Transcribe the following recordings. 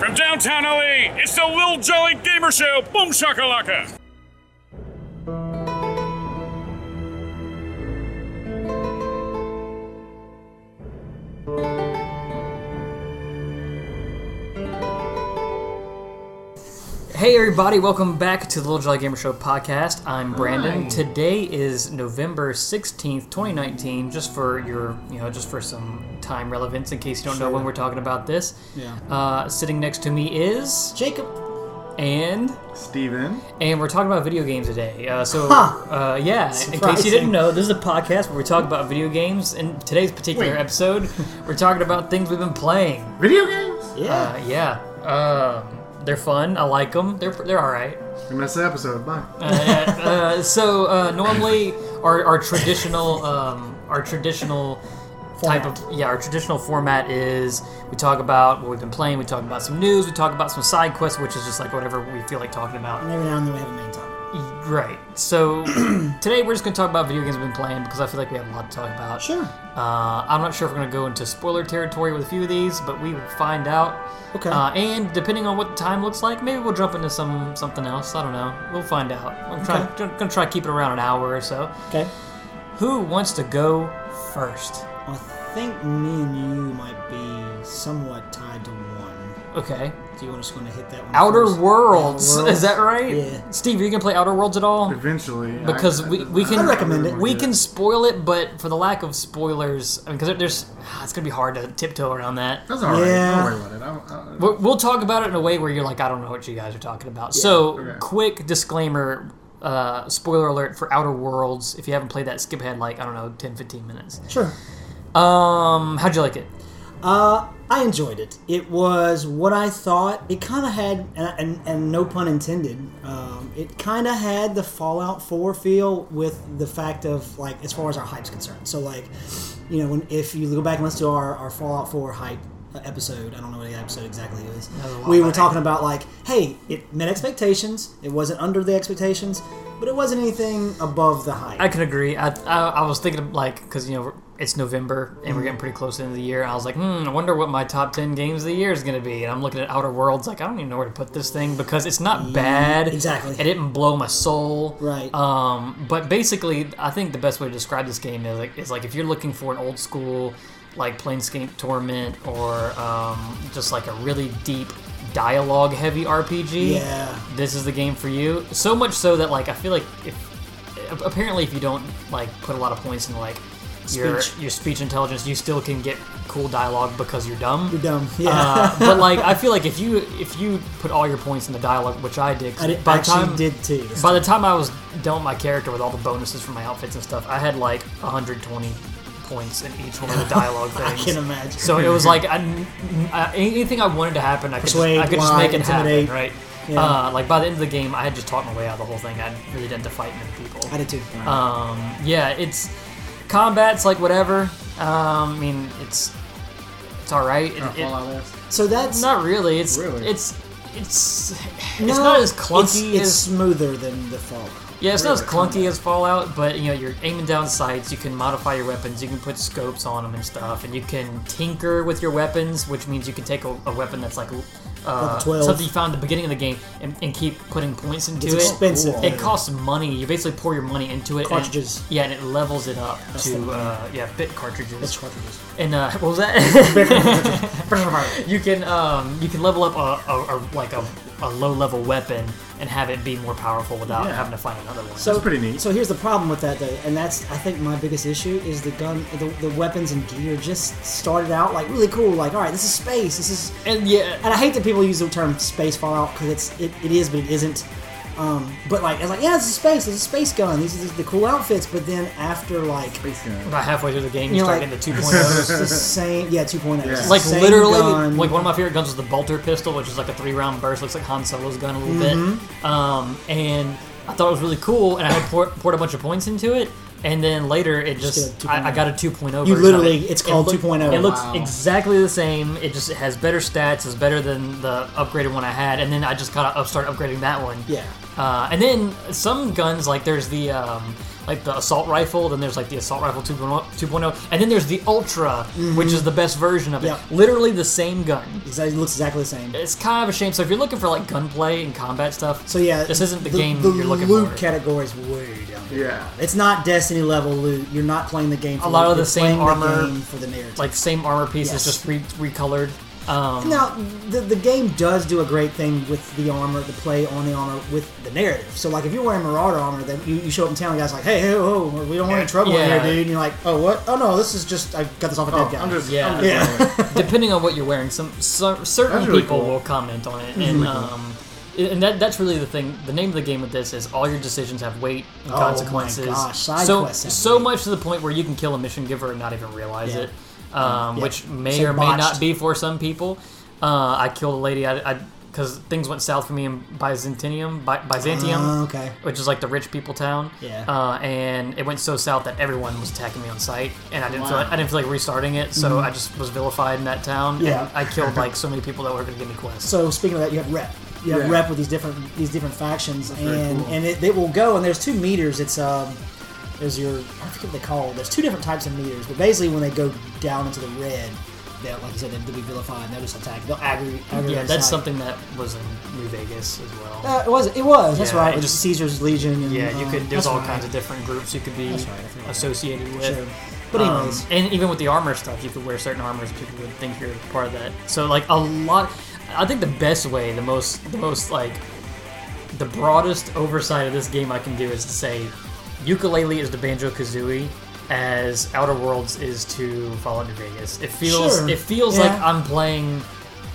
From downtown LA, it's the Lil Jolly Gamer Show. Boom shakalaka. Hey everybody, welcome back to the Little Jolly Gamer Show podcast. I'm Brandon. Hi. Today is November 16th, 2019, just for your, you know, just for some time relevance in case you don't know Sure. when we're talking about this. Yeah. Uh, sitting next to me is Jacob. and Steven. and we're talking about video games today. Uh, so Huh. uh, yeah, in case you Surprising. didn't know, this is a podcast where we talk about video games. In today's particular Wait. episode, we're talking about things we've been playing. Video games? Yeah. Uh, yeah, um, they're fun. I like them. They're they're all right. And that's the episode. Bye. uh, uh, so uh, normally our, our traditional um, our traditional type of yeah our traditional format is we talk about what we've been playing we talk about some news we talk about some side quests which is just like whatever we feel like talking about Every now and then we have a main topic. Right so today we're just going to talk about video games we've been playing because i feel like we have a lot to talk about Sure. uh, i'm not sure if we're going to go into spoiler territory with a few of these but we will find out Okay. uh, and depending on what the time looks like, maybe we'll jump into some something else. I don't know. We'll find out. I'm trying, Okay. gonna try to keep it around an hour or so. okay. Who wants to go first? I think me and you might be somewhat to. Okay. Do you want us going to hit that one? Outer first? Worlds. Outer Is that right? Yeah. Steve, are you gonna play Outer Worlds at all? Eventually. Because I- we, we can I'd recommend it. We can spoil it, but for the lack of spoilers, I mean, because there's ah, it's gonna be hard to tiptoe around that. That's alright. Yeah. Don't worry about it. I I We'll we'll talk about it in a way where you're like, I don't know what you guys are talking about. so, okay. quick disclaimer, uh, spoiler alert for Outer Worlds. If you haven't played that, skip ahead like I don't know, 10, 15 minutes. Sure. Um, how'd you like it? Uh, I enjoyed it. It was what I thought. It kind of had, and, and, and no pun intended, um, it kind of had the Fallout 4 feel with the fact of, like, as far as our hype's concerned. So, like, you know, when if you go back and listen to our, our Fallout 4 hype episode, I don't know what the episode exactly is, we were talking about, like, hey, it met expectations, it wasn't under the expectations, but it wasn't anything above the hype. I can agree. I, I, I was thinking like because you know it's November and we're getting pretty close to the end of the year. I was like, hmm, I wonder what my top ten games of the year is going to be. And I'm looking at Outer Worlds, like I don't even know where to put this thing because it's not bad. exactly. It didn't blow my soul. Right. Um, but basically, I think the best way to describe this game is like is like if you're looking for an old school like Planescape Torment or um, just like a really deep dialogue heavy RPG yeah. this is the game for you. So much so that like I feel like if apparently if you don't like put a lot of points in like your Speech. your speech intelligence, you still can get cool dialogue because you're dumb. You're dumb. Yeah. Uh, but like I feel like if you if you put all your points in the dialogue, which I did, 'cause I did, by the actually time did too. by the time I was done with my character with all the bonuses from my outfits and stuff, I had like 120 points in each one of the dialogue things. I can imagine. So it was like I, I, anything I wanted to happen, I could just, I could just lie, make it happen, right? Yeah. Uh, like by the end of the game, I had just talked my way out of the whole thing. I really didn't have to fight many people. I did too. Um, yeah, it's combat's like whatever. Um, I mean, it's it's all right. It, it- So that's not really. It's Really? it's it's it's no, not as clunky It's, it's as smoother than the Fallout. yeah, it's not as Really? clunky as Fallout, but you know, you're aiming down sights, you can modify your weapons, you can put scopes on them and stuff, and you can tinker with your weapons, which means you can take a, a weapon that's like uh, something you found at the beginning of the game and, and keep putting points into it. It's it. expensive. It costs money. You basically pour your money into it. and- Cartridges. yeah, and it levels it up That's to uh, yeah bit cartridges. It's cartridges. and uh, what was that? you can um, you can level up a, a, a like a, a low level weapon and have it be more powerful without Yeah. having to find another one. So That's pretty neat. So here's the problem with that, though, and that's I think my biggest issue is the gun, the, the weapons and gear just started out like really cool. Like, all right, this is space. This is, and yeah, and I hate that people use the term space Fallout because it's it, it is, but it isn't. Um, but like, it's like, yeah, this is space. This is a space gun. These are the, the cool outfits. But then after like, about halfway through the game, you, you know, start like getting the it's 2.0. the same, yeah, 2.0. Yeah. It's like same literally, gun. like one of my favorite guns was the bolter pistol, which is like a three round burst, looks like Han Solo's gun a little Mm-hmm. bit. Um, and I thought it was really cool, and I had poured, poured a bunch of points into it. And then later, it just, get a 2.0. I, I got a 2.0. You literally- it. it's called It look- 2.0. It looks Wow. exactly the same. It just it has better stats. It's better than the upgraded one I had. And then I just got to start upgrading that one. yeah. Uh, and then some guns, like there's the um, like the assault rifle. Then there's like the assault rifle 2.0, 2.0 and then there's the Ultra, which is the best version of it. Mm-hmm. Literally the same gun. Exactly, looks exactly the same. It's kind of a shame. So if you're looking for like gunplay and combat stuff, So yeah, this isn't the, the game The you're looking loot for. category is way down. there. Yeah. It's not Destiny level loot. You're not playing the game. For A lot loot, of the you're same playing the armor, game for the narrative. like same armor pieces, Yes. just re- recolored. Um, Now, the, the game does do a great thing with the armor, the play on the armor with the narrative. So, like, if you're wearing Marauder armor, then you, you show up in town, and the guy's like, hey, hey, oh, we don't want any trouble in here, dude. And you're like, oh, what? Oh, no, this is just, I got this off a Oh, dead guy. I'm just. Yeah. I'm just Yeah. depending on what you're wearing, some, some certain really people cool. will comment on it, and um, and that that's really the thing. The name of the game with this is all your decisions have weight and Oh my consequences. gosh, side so quests have so much to the point where you can kill a mission giver and not even realize Yeah. it, um, Yeah. which may So or may botched. not be for some people. Uh, I killed a lady. I. I because things went south for me in Byzantium, By- Byzantium, Uh, okay. which is like the rich people town. Yeah. Uh, and it went so south that everyone was attacking me on sight, and I didn't feel like, I didn't feel like restarting it. So I just was vilified in that town. Yeah. And I killed like so many people that were going to give me quests. So speaking of that, you have rep. You have Yeah. rep with these different these different factions, very and cool. and it, it will go. And there's two meters. It's um, there's your I forget what they call. it. There's two different types of meters, but basically when they go down into the red, they'll like you said they'll be vilified. and They'll just attack. They'll aggregate. yeah, that's something that was in New Vegas as well. Uh, it was. It was. That's Yeah, right. it was just- Caesar's Legion. And, yeah, you um, could. There's that's all right. kinds of different groups you could be right, associated with. Sure. But Um, anyways, and even with the armor stuff, you could wear certain armors, people would think you're part of that. So like a lot, I think the best way, the most, the most like, the broadest oversight of this game I can do is to say, Yooka-Laylee is to Banjo Kazooie, as Outer Worlds is to Fallout New Vegas. It feels, Sure. it feels Yeah. like I'm playing.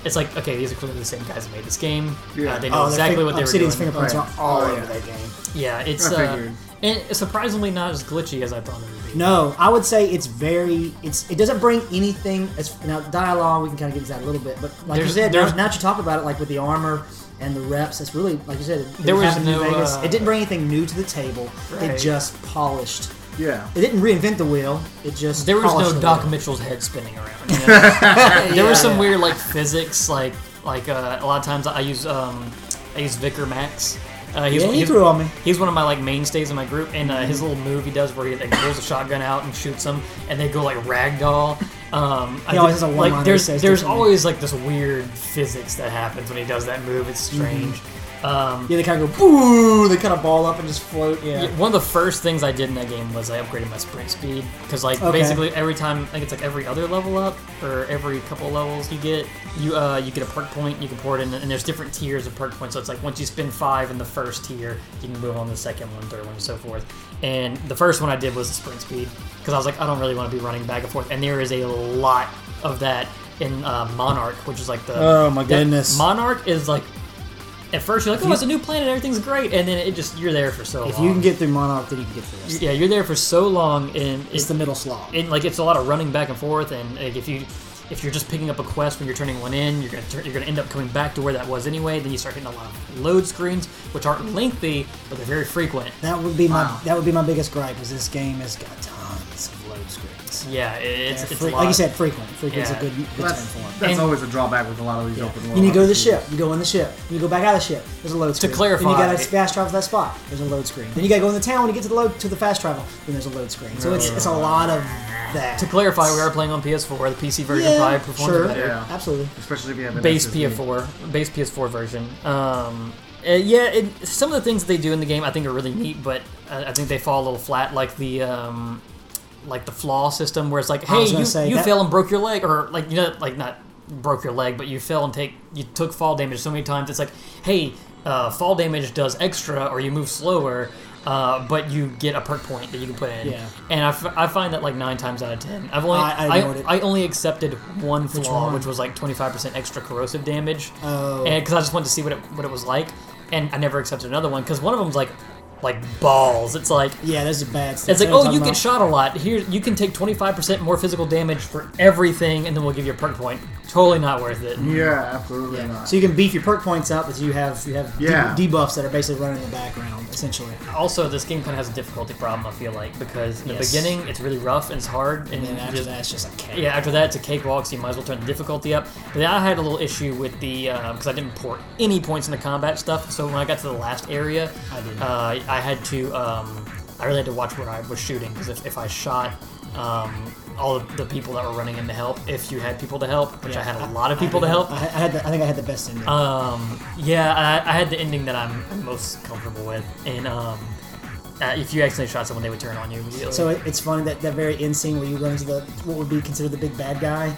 It's like okay, these are clearly the same guys that made this game. Yeah. Uh, they know oh, exactly fin- what they were Obsidian's doing. fingerprints Right. are all Oh, over yeah. that game. Yeah, it's uh, and surprisingly not as glitchy as I thought it would be. No, I would say it's very. It's it doesn't bring anything. As now dialogue, we can kind of get into that a little bit, but like There's- you said, now, there's- now that you talk about it, like with the armor and the reps, it's really like you said. It, There it was no, Vegas. uh, it didn't bring anything new to the table. Right. It just polished. Yeah. It didn't reinvent the wheel. It just There was no the Doc wheel. Mitchell's head spinning around. you know? there was some Yeah. weird like physics, like like uh, a lot of times I use um, I use Vicar Max. Uh, he's, Yeah, he he's, grew on me. he's one of my like mainstays in my group, and uh, his little move he does where he like pulls a shotgun out and shoots them, and they go like ragdoll. Um, I always think- has a one-liner he there's there's always like this weird physics that happens when he does that move. It's strange. Um, Yeah, they kind of go boo. They kind of ball up and just float. Yeah. yeah, one of the first things I did in that game was I upgraded my sprint speed because like Okay. basically every time I think it's like every other level up or every couple levels you get you uh you get a perk point you can pour it in and there's different tiers of perk points so it's like once you spend five in the first tier you can move on to the second one third one and so forth and the first one I did was the sprint speed because I was like I don't really want to be running back and forth and there is a lot of that in uh, Monarch which is like the Oh, my goodness. Monarch is like at first you're like oh it's a new planet everything's great and then it just you're there for so If long you can get through Monarch, then you can get through rest. yeah, you're there for so long, and It's it's the middle slog. and like it's a lot of running back and forth, and like, if you if you're just picking up a quest when you're turning one in, you're gonna turn, you're gonna end up coming back to where that was anyway. Then you start hitting a lot of load screens, which aren't lengthy, but they're very frequent. That would be my that would be my biggest gripe. Is this game has got tons of load screens. Yeah, it's, They're it's fre- a lot. like you said, frequent. Frequent's Yeah. a good, good Well, term that's for it. that's And- always a drawback with a lot of these open world. You need to go to the ship. You go in the ship. You go back out of the ship. There's a load screen. To clarify- then you got to fast travel to that spot. There's a load screen. Then you got to go in the town when you get to the load to the fast travel. Then there's a load screen. So it's it's a lot of that. to clarify, we are playing on PS4. The PC version yeah, probably performs sure, better. Yeah. absolutely. Especially if you have an base PS4, base PS4 version. Um, uh, yeah, it, some of the things that they do in the game I think are really neat, but I, I think they fall a little flat. Like the um, like the flaw system, where it's like, hey, you, say you that- fell and broke your leg, or like you know, like not broke your leg, but you fell and take you took fall damage so many times. It's like, hey, uh, fall damage does extra, or you move slower. Uh, but you get a perk point that you can put in, Yeah. and I, f- I find that like nine times out of ten, I've only I- I I. I only accepted one flaw, one? which was like twenty five percent extra corrosive damage, Oh. and because I just wanted to see what it what it was like, and I never accepted another one because one of them was like like balls. It's like Yeah, there's a bad. it's like oh you get shot a lot. Here you can take twenty five percent more physical damage for everything, and then we'll give you a perk point. Totally not worth it. Yeah, absolutely not. So you can beef your perk points up, but you have you have Yeah. de- debuffs that are basically running in the background, essentially. Also, this game kind of has a difficulty problem. I feel like because in the Yes. beginning it's really rough and it's hard, and, And then after just- that, it's just a cake. Yeah, after that it's a cakewalk, so you might as well turn the difficulty up. But then I had a little issue with the because I didn't pour any points into combat stuff. So when I got to the last area, I did. Uh, I had to um, I really had to watch where I was shooting because if, if I shot um, all the people that were running in to help, if you had people to help, which I had a lot of people to help, I, I had. The, I think I had the best ending. um, yeah, I, I had the ending that I'm most comfortable with, and um, uh, if you accidentally shot someone, they would turn on you immediately. so it, it's funny that that very end scene where you run into the what would be considered the big bad guy,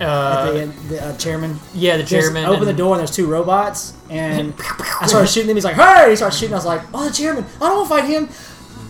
uh, the end, the uh, chairman. yeah, the Just chairman. open the door and there's two robots and I started shooting them. He's like, "Hey!" He starts shooting. I was like, "Oh, the chairman! I don't want to fight him."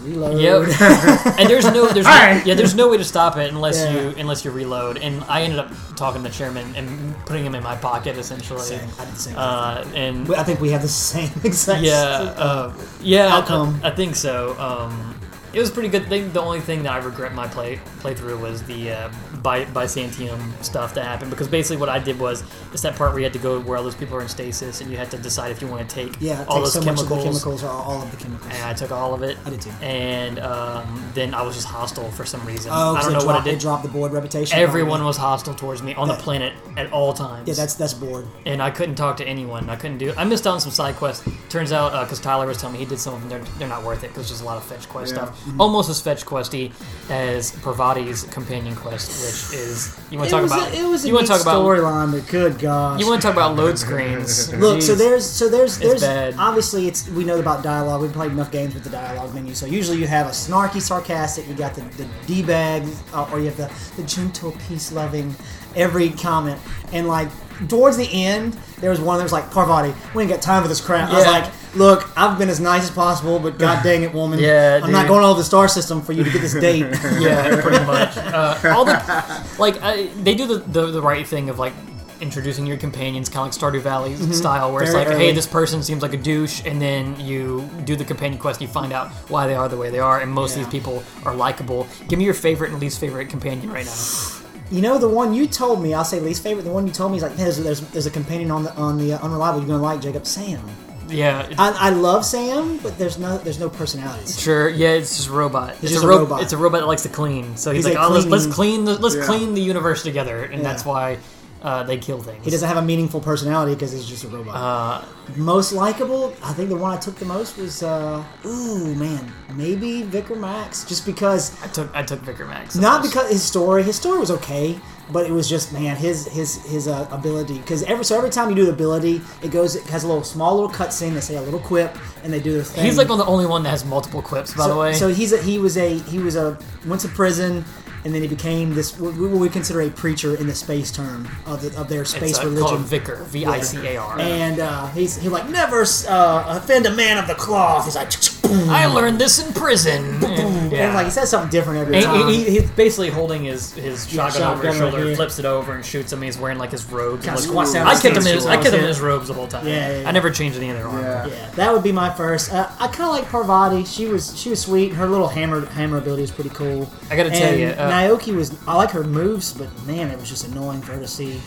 Reload. Yep. and there's no there's no, Hi. yeah there's no way to stop it unless Yeah. you unless you reload. And I ended up talking to the chairman and putting him in my pocket essentially. Same. I did the same. Uh, and I think we have the same exact. yeah, uh, yeah, Outcome. I, I think so. Um, it was pretty good thing. The only thing that I regret my play playthrough was the uh, by Byzantium stuff that happened because basically what I did was it's that part where you had to go where all those people are in stasis and you had to decide if you want to take yeah. All those so much of the chemicals. chemicals or all of the chemicals. And I took all of it. I did too. And um, then I was just hostile for some reason. Oh, I don't know what dropped, it they did. dropped the board reputation. Everyone was hostile towards me on the planet at all times. Yeah, that's that's bored. and I couldn't talk to anyone. I couldn't do. I missed out on some side quests. Turns out because Tyler was telling me he did some of them. They're, they're not worth it because there's just a lot of fetch quest Yeah. stuff. Almost as fetch questy as Parvati's companion quest, which is you want to talk was about. a, it was a you want to talk about. storyline, but good gosh. You want to talk about load screens? Look, so there's so there's there's bad. obviously it's we know about dialogue. We've played enough games with the dialogue menu. So usually you have a snarky, sarcastic. You got the the d bag, uh, or you have the the gentle, peace loving. Every comment and like towards the end, there was one that was like Parvati. We ain't got time for this crap. I was like, look, I've been as nice as possible, but god dang it, woman, Yeah, I'm not going all over the star system for you to get this date. yeah, pretty much. Uh, all the like I, they do the, the the right thing of like introducing your companions, kind of like Stardew Valley style, where it's like, early. hey, this person seems like a douche, and then you do the companion quest, and you find out why they are the way they are, and most of these people are likable. Give me your favorite and least favorite companion right now. You know the one you told me. I'll say least favorite. The one you told me is like, there's, there's, there's a companion on the on the uh, unreliable. You're gonna like Jacob Sam. Yeah. it- I, I love Sam, but there's no there's no personality. Sure. Yeah, it's just a robot. It's just a, ro- robot. It's a robot that likes to clean. So he's, He's like, oh, let's, let's clean the let's Yeah. clean the universe together, and Yeah. that's why uh, they kill things. He doesn't have a meaningful personality because he's just a robot. Uh, most likable, I think the one I took the most was, uh, ooh man, maybe Vicar Max, just because I took I took Vicar Max. not because his story. His story was okay, but it was just man, his his his uh, ability. Because every so every time you do the ability, it goes it has a little small little cutscene. They say a little quip, and they do their thing. He's like the only one that has multiple quips by so, the way. So he's a, he was a he was a went to prison. And then he became this what we would consider a preacher in the space term of, the, of their space it's uh, called religion. Vicar, V I C A R. And uh, he's he like never uh, offend a man of the cloth. He's like, boom, I learned this in prison. And, yeah. and like he says something different every And time. he, he- he's basically holding his, his Yeah, shotgun over his shotgun right shoulder, flips it over, and shoots him. He's wearing like his robes. Kinda looks- I his kept him in his I kept him in his robes the whole time. Yeah, yeah, yeah. I never changed any of their armor. Yeah. yeah, that would be my first. Uh, I kind of like Parvati. She was she was sweet. Her little hammer hammer ability was pretty cool. I gotta tell And you, Nyoka was. I like her moves, but man, it was just annoying for her to see.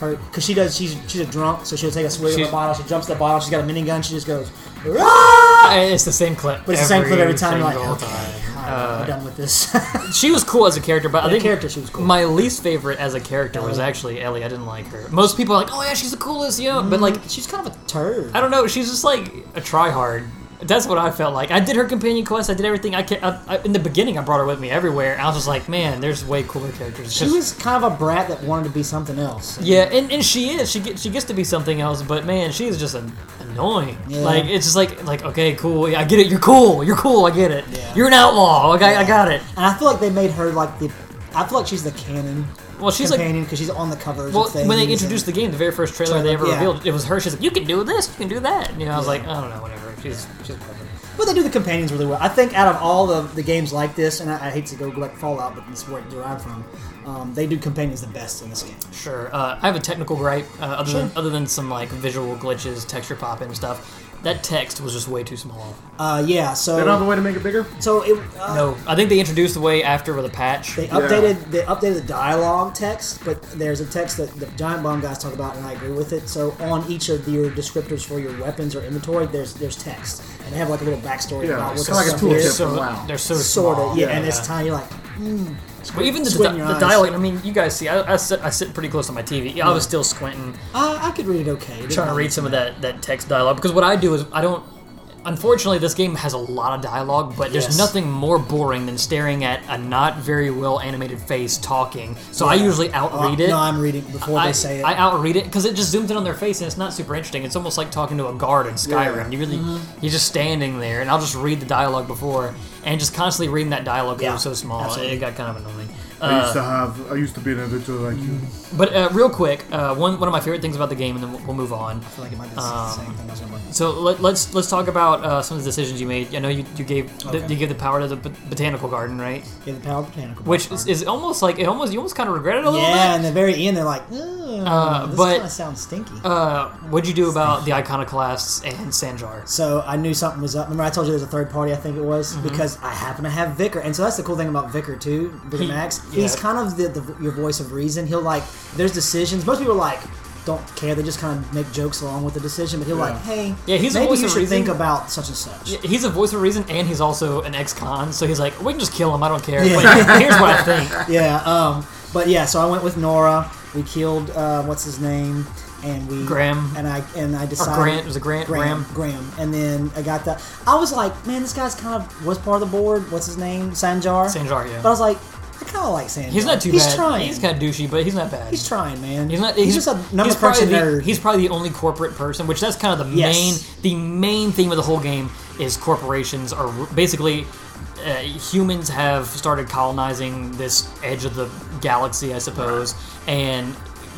Her, cause she does, she's she's a drunk, so she'll take a swig of She's- the bottle. She jumps the bottle. She's got a minigun. She just goes, "Rah!" It's the same clip. but it's the same clip every time. You're like, okay, all right, Uh, done with this. She was cool as a character, but I The think character, she was cool. My least favorite as a character was actually Ellie. I didn't like her. Most people are like, "Oh yeah, she's the coolest," you know. But like, she's kind of a turd. I don't know. She's just like a tryhard. That's what I felt like. I did her companion quest. I did everything. I, ca- I, I in the beginning. I brought her with me everywhere. I was just like, man, there's way cooler characters. She Just- was kind of a brat that wanted to be something else. yeah, and, and she is. She gets she gets to be something else. But man, she is just an, annoying. Yeah. Like it's just like like okay, cool. Yeah, I get it. You're cool. You're cool. I get it. Yeah. You're an outlaw. Okay, I got it. And I feel like they made her like the. I feel like she's the canon Well, she's like companion because she's on the covers. Well, of things when they and- introduced the game, the very first trailer they ever Yeah. revealed, it was her. She's like, "You can do this, you can do that." You know, I was Yeah. like, "I don't know, whatever." She's she's whatever. But they do the companions really well. I think out of all the, the games like this, and I, I hate to go like Fallout, but this is where it derived from. Um, they do companions the best in this game. Sure. Uh, I have a technical gripe. Uh, other Sure. than other than some like visual glitches, texture pop and stuff. That text was just way too small. Uh, yeah, They don't have a way to make it bigger? so it. Uh, No, I think they introduced the way after with a patch. They Yeah. updated they updated the dialogue text, but there's a text that the Giant Bomb guys talk about, and I agree with it. So on each of your descriptors for your weapons or inventory, there's there's text, and they have like a little backstory Yeah, about what it's the kinda like a stuff tooltip is. from so WoW. they're so Sort small. of, yeah, and it's tiny. You're like, mm, But even the, the, dialogue. I mean, you guys see, I, I, sit, I sit pretty close to my TV. I was still squinting, I, I could read it okay. It trying to read me some of that, that text dialogue because what I do is I don't unfortunately, this game has a lot of dialogue, but there's Yes. nothing more boring than staring at a not very well animated face talking. So I usually outread Uh, it. No, I'm reading before I, they say it. I outread it because it just zooms in on their face and it's not super interesting. It's almost like talking to a guard in Skyrim. Yeah. You really, Mm-hmm. you're just standing there, and I'll just read the dialogue before, and just constantly reading that dialogue. Yeah, it was so small, absolutely. it got kind of annoying. I used Uh, to have. I used to be an editor like you. but uh, real quick, uh, one one of my favorite things about the game, and then we'll, we'll move on. I feel like it might be the Um, same thing. as was gonna. So let, let's let's talk about uh, some of the decisions you made. I know you, you gave the, you gave the power to the bot- botanical garden, right? Yeah, the power botanical. Which Garden. is, is almost like it almost you almost kind of regret it a little yeah, bit. in the very end, they're like, "Ugh, Uh, this but- kind of sounds stinky. Uh, what'd you do about the iconoclasts and Sanjar? So I knew something was up. Remember, I told you there's a third party. I think it was Mm-hmm. because I happen to have Vicar, and so that's the cool thing about Vicar too. Vicar He- Max. Yeah. He's kind of the, the your voice of reason. He'll like there's decisions. Most people like don't care. They just kind of make jokes along with the decision. But he'll like, hey, Yeah, he's a maybe voice you of should reason. think about such and such. He's a voice of reason, and he's also an ex-con. So he's like, we can just kill him. I don't care. But here's what I think. yeah. Um. But yeah. So I went with Nora. We killed uh, what's his name, and we Graham. and I and I Or decided Grant was a Grant? Graham, Graham, and then I got that. I was like, man, this guy's kind of was part of the board. What's his name? Sanjar. Sanjar, yeah. But I was like, I kind of like Sanjar. He's not too he's bad. Trying. He's kind of douchey, but he's not bad. He's trying, man. He's not. He's, just a number he's probably crunching the, nerd. He's probably the only corporate person, which that's kind of the Yes. main. The main theme of the whole game is corporations are basically uh, humans have started colonizing this edge of the galaxy, I suppose, and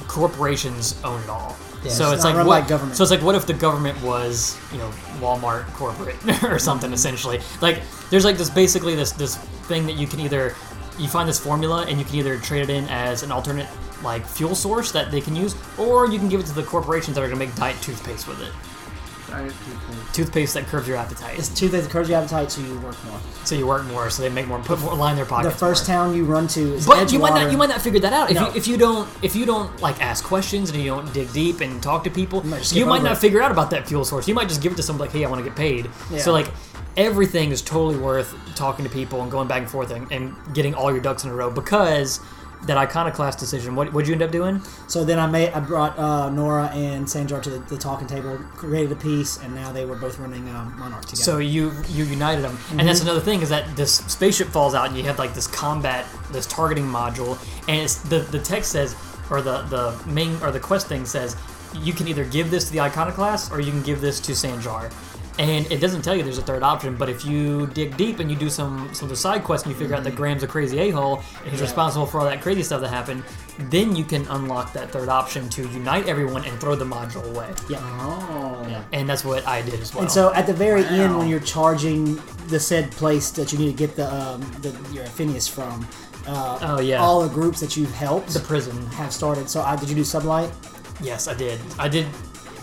corporations own it all. Yeah, so it's it's like what, government. So it's like what if the government was you know Walmart corporate or something essentially? Like there's like this basically this this thing that you can either you find this formula and you can either trade it in as an alternate like fuel source that they can use, or you can give it to the corporations that are gonna make diet toothpaste with it. Diet toothpaste. Toothpaste that curbs your appetite, it's toothpaste that curbs your appetite, so you work more. so you work more, so they make more, put more line in their pocket. The first more. town you run to is But you might not you might not figure that out if No. you if you don't if you don't like ask questions and you don't dig deep and talk to people. might You might not it. figure out about that fuel source. You might just give it to somebody like, hey, I want to get paid. Yeah. So like everything is totally worth talking to people and going back and forth and, and getting all your ducks in a row because that iconoclast decision. What would you end up doing? So then I made I brought uh, Nora and Sanjar to the, the talking table, created a peace, and now they were both running um, Monarch together. So you you united them, and that's another thing is that this spaceship falls out, and you have like this combat, this targeting module, and it's the the text says, or the the main or the quest thing says, you can either give this to the iconoclast or you can give this to Sanjar. And it doesn't tell you there's a third option, but if you dig deep and you do some some of the side quests and you figure out that Graham's a crazy a hole and he's responsible for all that crazy stuff that happened, then you can unlock that third option to unite everyone and throw the module away. yeah. Oh. And that's what I did as well. And so at the very end, when you're charging the said place that you need to get the, um, the your Phineas from, uh, Oh, yeah. all the groups that you've helped the prison have started. So I, did you do Sublight? Yes, I did. I did.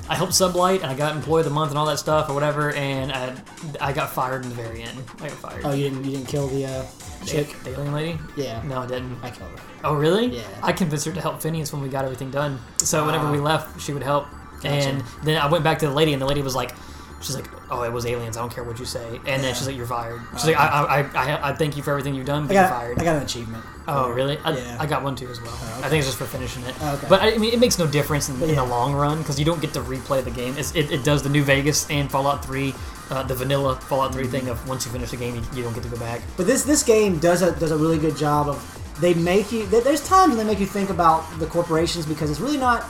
I helped Sublight, and I got employee of the month and all that stuff or whatever, and I, I got fired in the very end. I got fired. Oh, you didn't you didn't kill the uh, chick? The alien lady? Yeah. No, I didn't. I killed her. Oh, really? Yeah. I convinced her to help Phineas when we got everything done. So whenever Ah. we left, she would help. Gotcha. And then I went back to the lady, and the lady was like, she's like, oh, it was aliens. I don't care what you say. And then she's like, you're fired. She's like, I, I, I, I, I thank you for everything you've done, but I you're got fired. I got an achievement. Oh, really? I, Yeah. I got one too as well. Oh, I think it's just for finishing it. Oh, okay. But I mean, it makes no difference in, in the long run because you don't get to replay the game. It's, it, it does the New Vegas and Fallout 3, uh, the vanilla Fallout 3 thing of once you finish the game, you, you don't get to go back. But this this game does a does a really good job of they make you. there- There's times when they make you think about the corporations because it's really not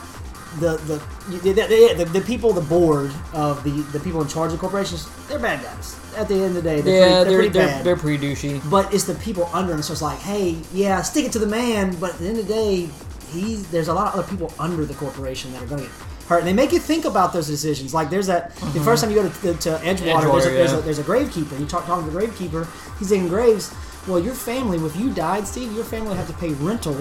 the the the, the, the, people the board of the the people in charge of corporations. They're bad guys. At the end of the day, they're yeah, pretty, they're, they're, pretty they're, bad. they're pretty douchey. but it's the people under them, So it's like, hey, yeah, stick it to the man. But at the end of the day, he's there's a lot of other people under the corporation that are going to get hurt. And they make you think about those decisions. Like there's that the mm-hmm. first time you go to, to, to Edgewater, there's, a, Edgewater, there's, a, there's a gravekeeper. You talk talking to the gravekeeper. He's digging graves. Well, your family, if you died, Steve, your family would have to pay rental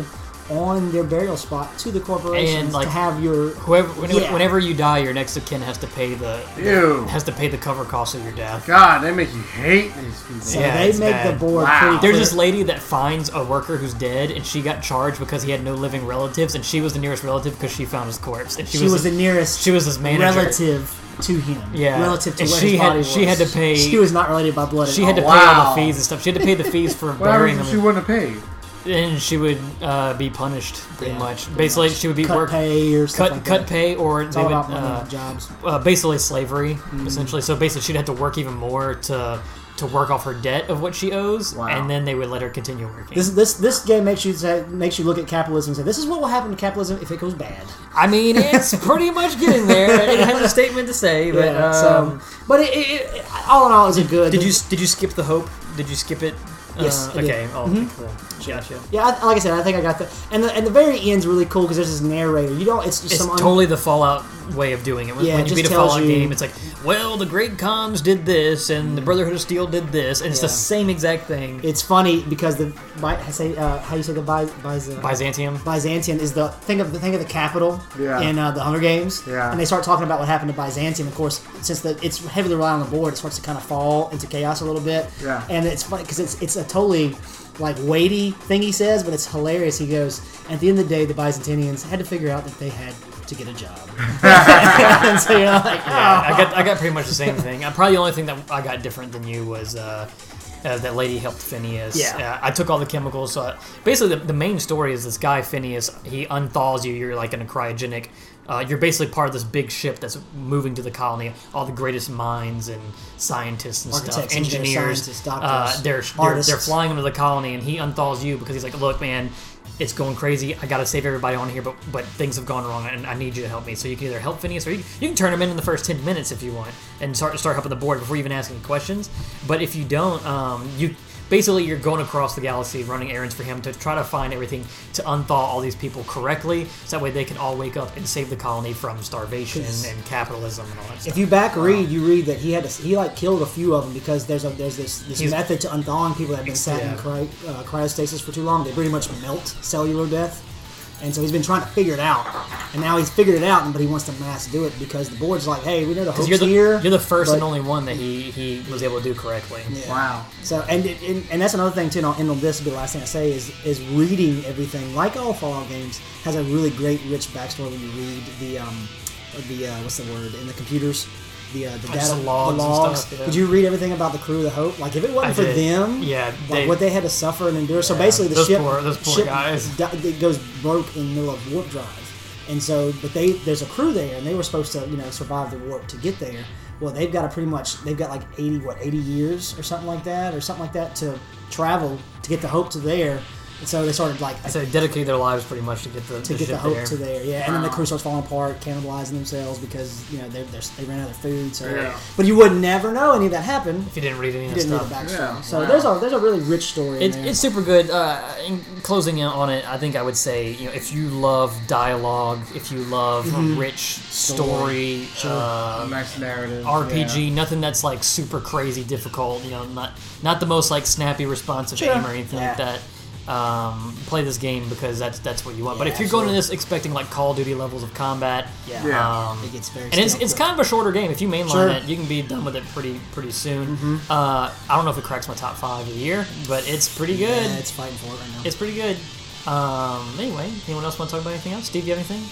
on their burial spot to the corporation And, like, to have your Whoever, whenever, Yeah. whenever you die, your next of kin has to pay the Ew. has to pay the cover cost of your death. God, they make you hate these people. so Yeah, they it's make bad. the board Wow. pretty There's clear. this lady that finds a worker who's dead, and she got charged because he had no living relatives, and she was the nearest relative because she found his corpse. And she, she was the his- nearest she was his manager. relative to him. Yeah. relative to And where she his had- body she had to pay- She was not related by blood. At She had to all. pay all the fees and stuff. She had to pay the fees for What burying happens if she him. wouldn't have paid? And she would uh, be punished pretty Yeah, much. pretty Basically, much. she would be cut work pay or stuff cut like cut that. pay, or It's they all would about money uh, and jobs. uh, basically slavery, Mm. essentially. So basically, she'd have to work even more to to work off her debt of what she owes, Wow. and then they would let her continue working. This this this game makes you say, makes you look at capitalism and say this is what will happen to capitalism if it goes bad. I mean, it's pretty much getting there. It has a statement to say, but Yeah, um, so but it, it, it, all in all, it's a good. did you did you skip the hope? Did you skip it? Yes, Uh, I did. okay. Oh, okay. Gotcha. Yeah, I, like I said, I think I got the and the and the very end's really cool because there's this narrator. You don't. It's just It's some un- totally the Fallout way of doing it. When, Yeah, when it you just beat a Fallout you- game, it's like, well, the Great Khans did this, and the Brotherhood of Steel did this, and it's the same exact thing. It's funny because the By- say uh, how you say the By, Byz, Byzantium. Byzantium is the think of the think of the capital Yeah. in uh, the Hunger Games. Yeah. And they start talking about what happened to Byzantium. Of course, since the, it's heavily reliant on the board, it starts to kind of fall into chaos a little bit. Yeah. And it's funny because it's it's a totally like weighty thing he says, but it's hilarious. He goes, at the end of the day, the Byzantinians had to figure out that they had to get a job. and so you're like, Yeah. I got I got pretty much the same thing. Uh, probably the only thing that I got different than you was uh, uh, that lady helped Phineas. Yeah. Uh, I took all the chemicals. So I- basically, the, the main story is this guy Phineas. He unthaws you. You're like in a cryogenic. Uh, you're basically part of this big ship that's moving to the colony. All the greatest minds and scientists and Architects, stuff, engineers, scientists, uh, they're, they're they're flying into the colony, and he unthaws you because he's like, "Look, man, it's going crazy. I got to save everybody on here, but but things have gone wrong, and I need you to help me. So you can either help Phineas, or you, you can turn him in in the first ten minutes if you want, and start start helping the board before you even ask any questions. But if you don't, um, you basically you're going across the galaxy running errands for him to try to find everything to unthaw all these people correctly, so that way they can all wake up and save the colony from starvation and capitalism and all that stuff. If you back read, you read that he had to, he like killed a few of them because there's a there's this this method to unthawing people that have been sat Yeah. in cry, uh, cryostasis for too long. They pretty much melt cellular death, and so he's been trying to figure it out. And now he's figured it out, but he wants to mass do it because the board's like, hey, we know the hope's you're the, here. you're the first but- and only one that he, he was able to do correctly. Wow. So and, and and that's another thing too. And, I'll end on this. Will be the last thing I say is is reading everything. Like all Fallout games, has a really great, rich backstory when you read the um the uh, what's the word in the computers. The, uh, the data, the logs and logs. stuff, yeah. Did you read everything about the crew of the Hope? Like, if it wasn't I for did. them, Yeah, like they- what they had to suffer and endure. So basically, the those ship, poor- those poor ship guys. di- it goes broke in the middle of warp drive, and so but they there's a crew there, and they were supposed to you know survive the warp to get there. Well, they've got to pretty much they've got like eighty what eighty years or something like that, or something like that to travel to get the Hope to there. And so they started like So they dedicated their lives pretty much to get the, to the get the hope there. to there, yeah. And then the crew starts falling apart, cannibalizing themselves because you know they're, they're, they ran out of food. So, Yeah. but you would never know any of that happened If you didn't read any of you that didn't read stuff. the backstory. Yeah, So wow. there's a there's a really rich story. It's, in there. it's super good. Uh, in closing in on it, I think I would say, you know, if you love dialogue, if you love Mm-hmm. rich story, uh, nice narrative. RPG, nothing that's like super crazy difficult. You know, not not the most like snappy, responsive Sure. aim or anything like that. Um, play this game because that's that's what you want. but if you're going to this expecting like Call of Duty levels of combat, yeah, Yeah. um, it gets very. and it's, it's kind of a shorter game. If you mainline Sure. it, you can be done with it pretty pretty soon. Mm-hmm. Uh, I don't know if it cracks my top five of the year, but it's pretty good. Yeah, it's fighting for it right now. It's pretty good. Um, anyway, anyone else want to talk about anything else? Steve, you have anything?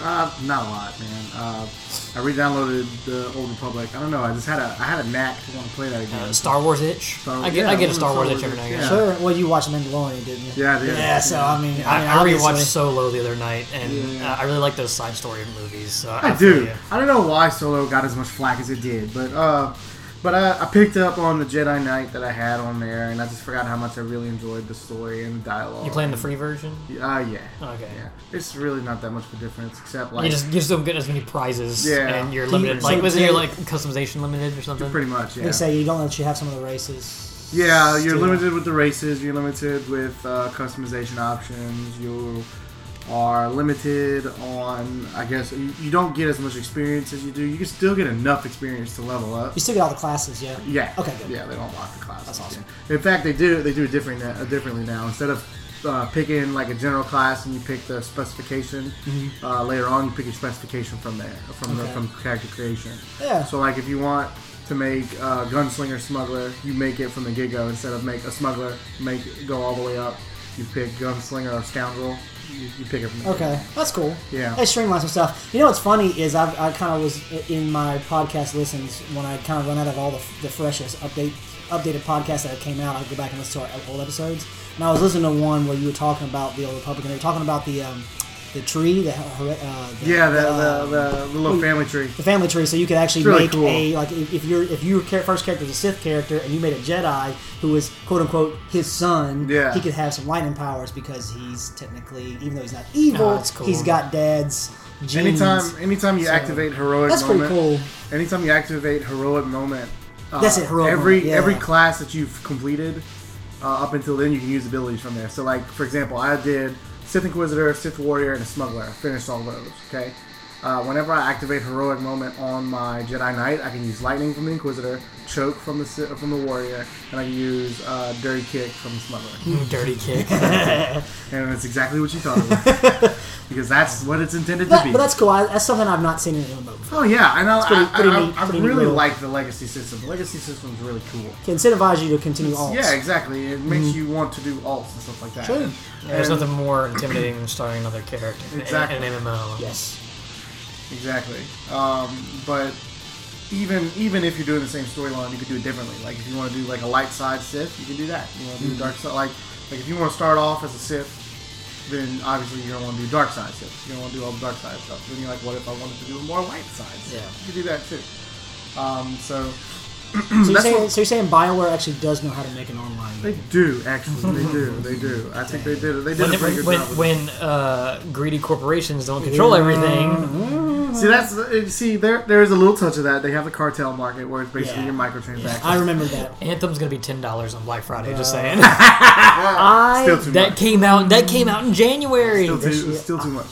Uh, not a lot, man. Uh, I re-downloaded the Old Republic. I don't know. I just had a I had a knack to want to play that again. Uh, Star Wars itch. Star- I get yeah, I get a Star Star Wars Wars itch every now and again. yeah. Sure. Well, you watched Mandalorian, didn't you? Yeah, I did. Yeah. So I mean, I, I, mean, I obviously- rewatched Solo the other night, and Yeah. uh, I really like those side story movies. So I feel do. ya. I don't know why Solo got as much flack as it did, but uh, but I, I picked up on the Jedi Knight that I had on there, and I just forgot how much I really enjoyed the story and the dialogue. You playing the free version? Uh, yeah. Okay. Yeah. It's really not that much of a difference, except like You just you just don't get as many prizes, Yeah. and you're limited. Like wasn't your like customization limited or something? pretty much. Yeah. They say you don't let you have some of the races. Yeah, you're still. limited with the races. You're limited with uh, customization options. You are limited on, I guess, you, you don't get as much experience as you do. You can still get enough experience to level up. You still get all the classes, yeah. Yeah. Okay, good. Yeah, they don't lock the classes. That's awesome. yeah. In fact, they do. They do it different uh, differently now. Instead of uh, picking like a general class and you pick the specification uh, later on, you pick your specification from there, from the, Mm-hmm. From character creation. Yeah. So like if you want to make uh, gunslinger smuggler, you make it from the get go instead of make a smuggler, make it go all the way up. You pick gunslinger or scoundrel, you, you pick it from there. Okay, that's cool. Yeah. They streamline some stuff. You know what's funny is I've, I kind of was in my podcast listens when I kind of run out of all the, the freshest update updated podcasts that came out. I go back and listen to our old episodes, and I was listening to one where you were talking about the old Republican. They were talking about the um, the tree, the, uh, the Yeah, the, uh, the, the, the little family tree. the family tree, so you could actually really make cool. a like if, if you're if your first character is a Sith character and you made a Jedi who is quote unquote his son, Yeah. he could have some lightning powers because he's technically even though he's not evil, Oh, cool. he's got dad's genes. Anytime, anytime you So, activate heroic that's moment, pretty cool. anytime you activate heroic moment, uh, That's it, heroic every moment, yeah. every class that you've completed uh, up until then, you can use abilities from there. So, like for example, I did Sith Inquisitor, Sith Warrior, and a Smuggler. I finished all those. Okay. Uh, whenever I activate heroic moment on my Jedi Knight, I can use lightning from the Inquisitor, choke from the from the Warrior, and I can use uh, dirty kick from the Smuggler. Dirty kick. and it's exactly what you thought it was, because that's what it's intended to be. but that's cool. I, that's something I've not seen in an MMO before. Oh yeah, I know. pretty- I, pretty I, neat- I, I pretty really little- like the legacy system. The legacy system is really cool. It incentivize you to continue alts. Yeah, exactly. It makes you want to do alts and stuff like that. Sure. There's And- nothing more intimidating than starting another character in- Exactly. in an MMO. Yes. Exactly. Um, but even even if you're doing the same storyline, you could do it differently. Like if you want to do like a light side Sith, you can do that. You want to do Mm-hmm. dark side, like like if you want to start off as a Sith, then obviously you're gonna want to do dark side Sith. You're gonna want to do all the dark side stuff. Then you're like, what if I wanted to do more light side? Sith? Yeah. you could do that too. Um, so So you're, saying, what- so you're saying Bioware actually does know how to make an online Game. they do actually. They do. They do. I think they did. They did When, a pretty good when, job. it. when uh, greedy corporations don't control everything, See, that's uh, see there. There is a little touch of that. They have the cartel market where it's basically Yeah. your microtransactions. I remember that. Anthem's gonna be ten dollars on Black Friday. Just saying. I Still too that much. came out. That came out in January, Still too, still too much.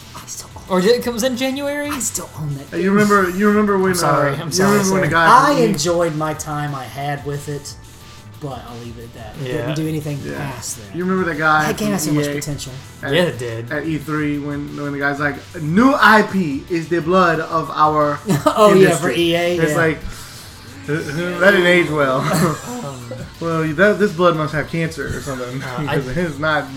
I still own, or did it comes in January? I still own that. Hey, You remember? You remember when? sorry, uh, I'm you sorry, remember when the guy? I from enjoyed my time I had with it, but I'll leave it at that. Yeah. Didn't do anything Yeah. past that. You remember that guy? that game has so much potential. At, Yeah, it did. At E3, when when the guy's like, "New IP is the blood of our." Oh yeah, for EA. It's yeah. like that didn't age well. well, that, this blood must have cancer or something Uh, I- because it's not.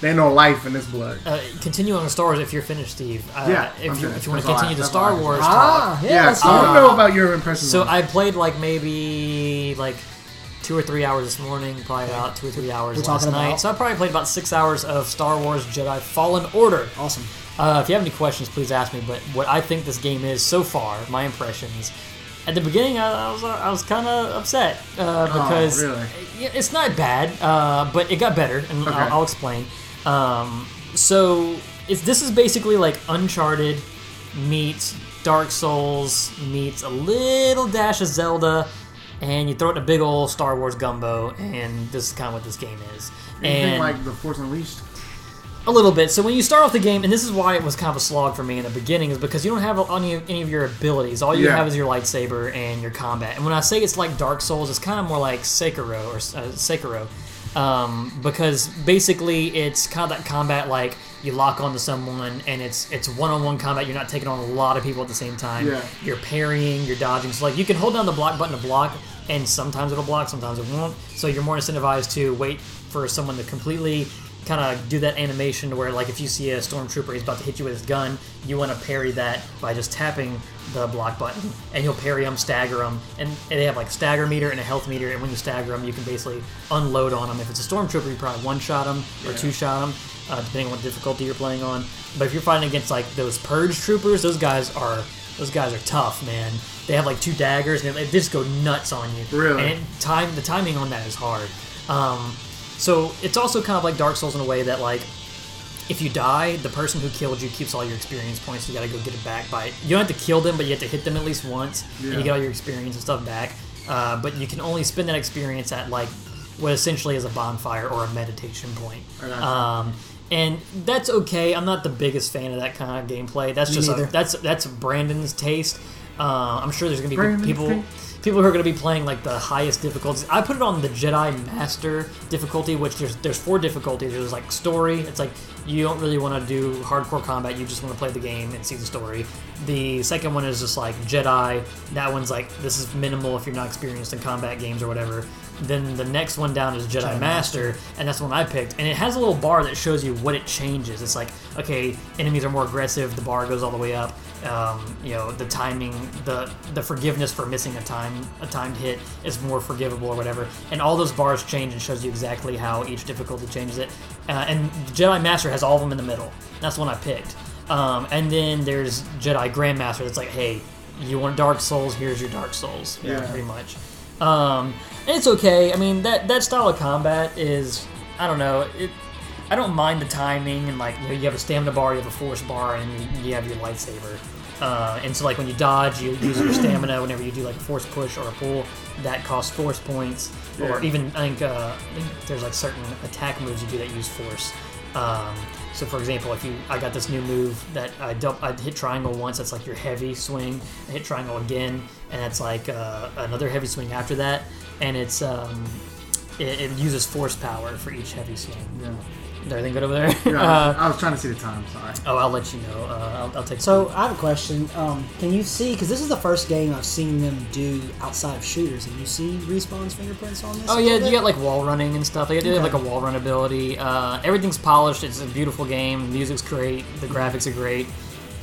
There ain't no life in this blood. Uh, continue on the Star Wars if you're finished, Steve. Uh, Yeah, if, I'm you, if you want to continue the Star all I- Wars talk. ah, yeah. Yeah, I do want it. to know about your impressions. So on. I played like maybe like two or three hours this morning, probably about two or three hours We're last night. about- So I probably played about six hours of Star Wars Jedi Fallen Order. Awesome. Uh, if you have any questions, please ask me. But what I think this game is so far, my impressions. At the beginning, I, I was I was kind of upset uh, because Oh, really? yeah, it's not bad, uh, but it got better, and Okay. I'll, I'll explain. Um, so it's, this is basically like Uncharted meets Dark Souls meets a little dash of Zelda, and you throw it in a big old Star Wars gumbo, and this is kind of what this game is. Anything And like the Force Unleashed. A little bit. So when you start off the game, and this is why it was kind of a slog for me in the beginning, is because you don't have any of, any of your abilities. All you Yeah. have is your lightsaber and your combat. And when I say it's like Dark Souls, it's kind of more like Sekiro or uh, Sekiro, um, because basically it's kind of that combat like you lock onto someone and it's it's one-on-one combat. You're not taking on a lot of people at the same time. Yeah. You're parrying, you're dodging. So like you can hold down the block button to block, and sometimes it'll block, sometimes it won't. So you're more incentivized to wait for someone to completely kind of do that animation to where like if you see a stormtrooper he's about to hit you with his gun you want to parry that by just tapping the block button and you'll parry them stagger them and, they have like stagger meter and a health meter and when you stagger them you can basically unload on them if it's a stormtrooper you probably one shot them or two shot them uh, depending on what difficulty you're playing on. But if you're fighting against like those purge troopers those guys are those guys are tough man. They have like two daggers and they they just go nuts on you. Really? and it, time the timing on that is hard. Um, so it's also kind of like Dark Souls in a way that like if you die, the person who killed you keeps all your experience points. You got to go get it back by. You don't have to kill them, but you have to hit them at least once, and you get all your experience and stuff back. Uh, but you can only spend that experience at like what essentially is a bonfire or a meditation point. Um, and that's okay. I'm not the biggest fan of that kind of gameplay. That's Me just a, that's that's Brandon's taste. Uh, I'm sure there's gonna be Brandon people King. People who are gonna be playing like the highest difficulties. I put it on the Jedi Master difficulty, which there's there's four difficulties. There's like story. It's like you don't really want to do hardcore combat. You just want to play the game and see the story. The second one is just like Jedi. That one's like this is minimal if you're not experienced in combat games or whatever. Then the next one down is Jedi, Master, and that's the one I picked. And it has a little bar that shows you what it changes. It's like, okay, enemies are more aggressive. The bar goes all the way up. Um, you know, the timing, the the forgiveness for missing a time a timed hit is more forgivable or whatever. And all those bars change and shows you exactly how each difficulty changes it. Uh, and Jedi Master has all of them in the middle. That's the one I picked. Um, and then there's Jedi Grandmaster. That's like, hey, you want Dark Souls? Here's your Dark Souls. Yeah. pretty much. Um, and it's okay. I mean, that that style of combat is, I don't know. It, I don't mind the timing and like you, know, you have a stamina bar, you have a force bar, and you, you have your lightsaber. Uh, and so like when you dodge, you use your stamina. Whenever you do like a force push or a pull, that costs force points. Or even I think, uh, I think there's like certain attack moves you do that use force. Um, so for example, if you, I got this new move that I don't, I hit triangle once. That's like your heavy swing. I hit triangle again, and that's like uh, another heavy swing after that, and it's um, it, it uses force power for each heavy swing. Yeah. Is everything good over there? Yeah, Uh, I was trying to see the time. Sorry. oh, I'll let you know. Uh, I'll, I'll take. So I have a question. Um, can you see? Because this is the first game I've seen them do outside of shooters. And you see respawn's fingerprints on this? Oh yeah, you bit? got like wall running and stuff. They have like a wall run ability. Uh, everything's polished. It's a beautiful game. Music's great. The graphics are great.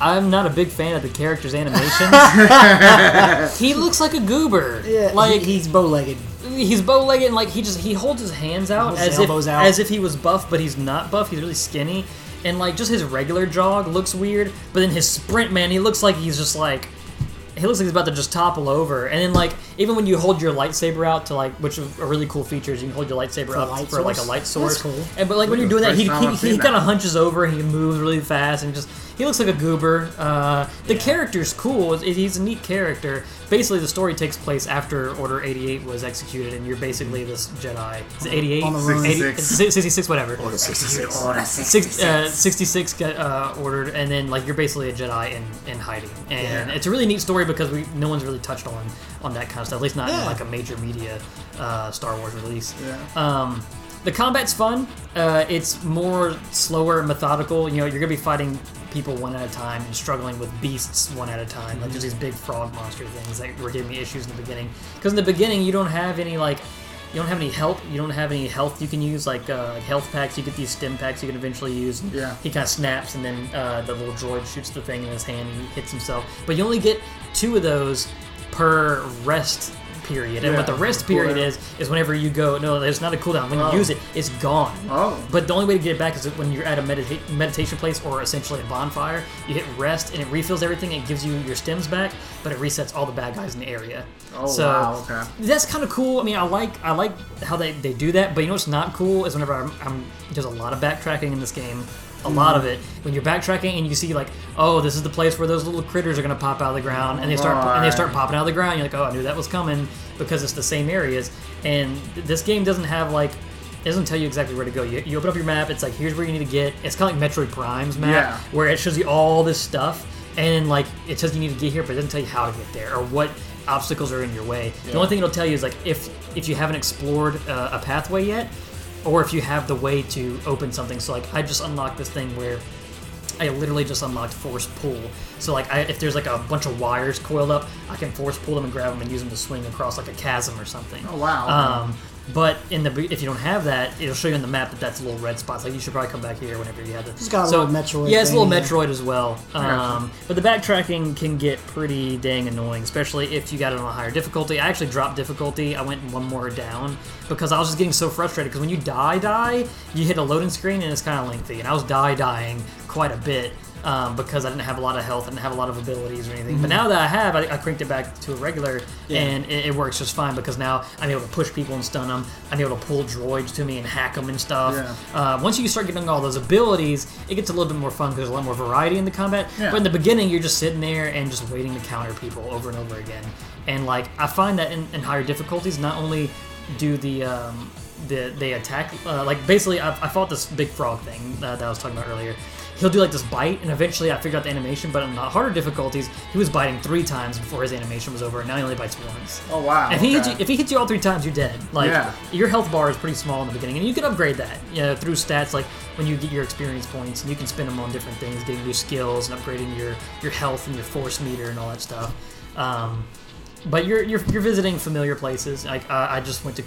I'm not a big fan of the character's animation. he looks like a goober. Yeah, like he, he's bow-legged. he's bow-legged and like he just he holds his hands out Holds as if out. as if he was buff, but he's not buff. He's really skinny, and like just his regular jog looks weird. But then his sprint, man, he looks like he's just like he looks like he's about to just topple over. And then like even when you hold your lightsaber out to like, which are really cool features, you can hold your lightsaber a up light for like a light source? light That's source. cool. And but like when you're doing that, First he he, he kind of hunches over and he moves really fast and just he looks like a goober. Uh, the character's cool. He's- He's a neat character. Basically, the story takes place after Order 88 was executed, and you're basically this Jedi. Is it 88? On the run. 80 66. 66, whatever. Order 66. Six, uh, 66 got uh, ordered, and then like you're basically a Jedi in, in hiding, and Yeah. it's a really neat story because we no one's really touched on on that kind of stuff. At least not in like a major media uh, Star Wars release. Yeah. Um, the combat's fun. Uh, it's more slower and methodical. You know, you're gonna be fighting people one at a time and struggling with beasts one at a time. Like there's these big frog monster things that were giving me issues in the beginning. Because in the beginning, you don't have any like. You don't have any help. You don't have any health you can use, like uh, like health packs. You get these stim packs you can eventually use. And Yeah. He kind of snaps, and then uh, the little droid shoots the thing in his hand, and he hits himself. But you only get two of those per rest period. And Yeah, what the rest period is is whenever you go. No, there's not a cooldown. When you Oh. use it, it's gone. Oh. But the only way to get it back is when you're at a medita- meditation place or essentially a bonfire. You hit rest and it refills everything. It gives you your stims back, but it resets all the bad guys in the area. Oh so wow. Okay. that's kind of cool. I mean, I like I like how they, they do that. But you know what's not cool is whenever I'm, I'm there's a lot of backtracking in this game. A lot of it when you're backtracking and you see like, oh, this is the place where those little critters are gonna pop out of the ground, and they start and they start popping out of the ground. You're like, oh, I knew that was coming because it's the same areas. And this game doesn't have like it doesn't tell you exactly where to go. You, you open up your map. It's like here's where you need to get. It's kind of like Metroid Prime's map, Yeah. where it shows you all this stuff, and like it says you need to get here, but it doesn't tell you how to get there or what obstacles are in your way. The only thing it'll tell you is like if if you haven't explored uh, a pathway yet, or if you have the way to open something. So like I just unlocked this thing where I literally just unlocked force pull. So like I, if there's like a bunch of wires coiled up, I can force pull them and grab them and use them to swing across like a chasm or something. Oh, wow. Um, but in the if you don't have that, it'll show you on the map that that's a little red spots. Like you should probably come back here whenever you have the. It's got a so, little Metroid Yeah, it's a little. Metroid as well. Um, but the backtracking can get pretty dang annoying, especially if you got it on a higher difficulty. I actually dropped difficulty. I went one more down because I was just getting so frustrated. Because when you die, die, you hit a loading screen and it's kind of lengthy, and I was die dying quite a bit. Um, because I didn't have a lot of health, I didn't have a lot of abilities or anything. But now that I have, I, I cranked it back to a regular, and it, it works just fine because now I'm able to push people and stun them. I'm able to pull droids to me and hack them and stuff. Yeah. Uh, once you start getting all those abilities, it gets a little bit more fun because there's a lot more variety in the combat. Yeah. But in the beginning, you're just sitting there and just waiting to counter people over and over again. And like I find that in, in higher difficulties, not only do the um, the they attack uh, like basically I, I fought this big frog thing uh, that I was talking about earlier, he'll do like this bite, and eventually I figured out the animation. But on the harder difficulties, he was biting three times before his animation was over, and now he only bites once. Oh wow. If he hits you, if he hits you all three times, you're dead. Like Yeah. your health bar is pretty small in the beginning, and you can upgrade that you know, through stats like when you get your experience points, and you can spend them on different things, getting new skills and upgrading your your health and your force meter and all that stuff. Um, but you're, you're you're visiting familiar places. Like uh, I just went to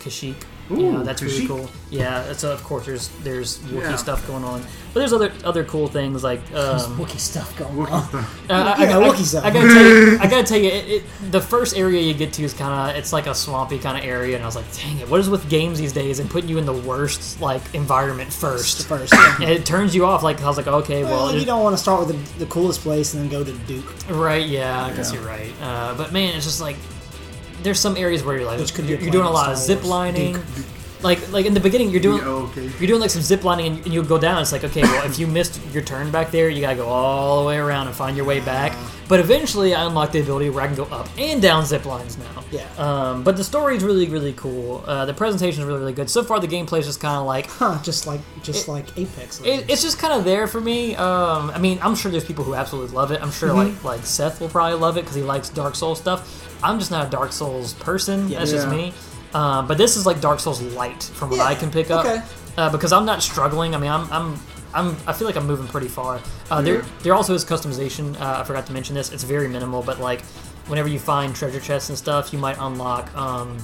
Kashyyyk. you know, that's really Kashyyyk. cool. Yeah. So of course there's there's Wookiee Yeah. stuff going on, but there's other other cool things like um, Wookiee stuff going Wookiee on. stuff. uh, I, Yeah, I, Wookiee stuff. I, gotta tell you, I gotta tell you, it, it, the first area you get to is kind of, it's like a swampy kind of area, and I was like, dang it, what is with games these days and putting you in the worst like environment first? First. And it turns you off. Like I was like, okay, well, Well, you don't want to start with the, the coolest place and then go to Duke, right, yeah, I guess Yeah. you're right. Uh, but man, it's just like there's some areas where you're like, Which could be you're, you're doing a lot of Star zip Wars. lining. Like, like in the beginning, you're doing Oh, okay. you're doing like some zip lining and, and you'll go down. It's like, okay, well, if you missed your turn back there, you gotta go all the way around and find your way back. But eventually, I unlocked the ability where I can go up and down zip lines now. Yeah. Um, but the story is really, really cool. Uh, the presentation is really, really good. So far, the gameplay is just kind of like huh? Just like just like Apex. it, it's just kind of there for me. Um, I mean, I'm sure there's people who absolutely love it. I'm sure Mm-hmm. like like Seth will probably love it because he likes Dark Souls stuff. I'm just not a Dark Souls person. That's just me. Um, but this is like Dark Souls light from what Yeah, I can pick up. okay. Uh, because I'm not struggling. I mean, I'm I'm. I'm, I feel like I'm moving pretty far. Uh, there, Yeah. there also is customization. Uh, I forgot to mention this. It's very minimal, but like, whenever you find treasure chests and stuff, you might unlock um,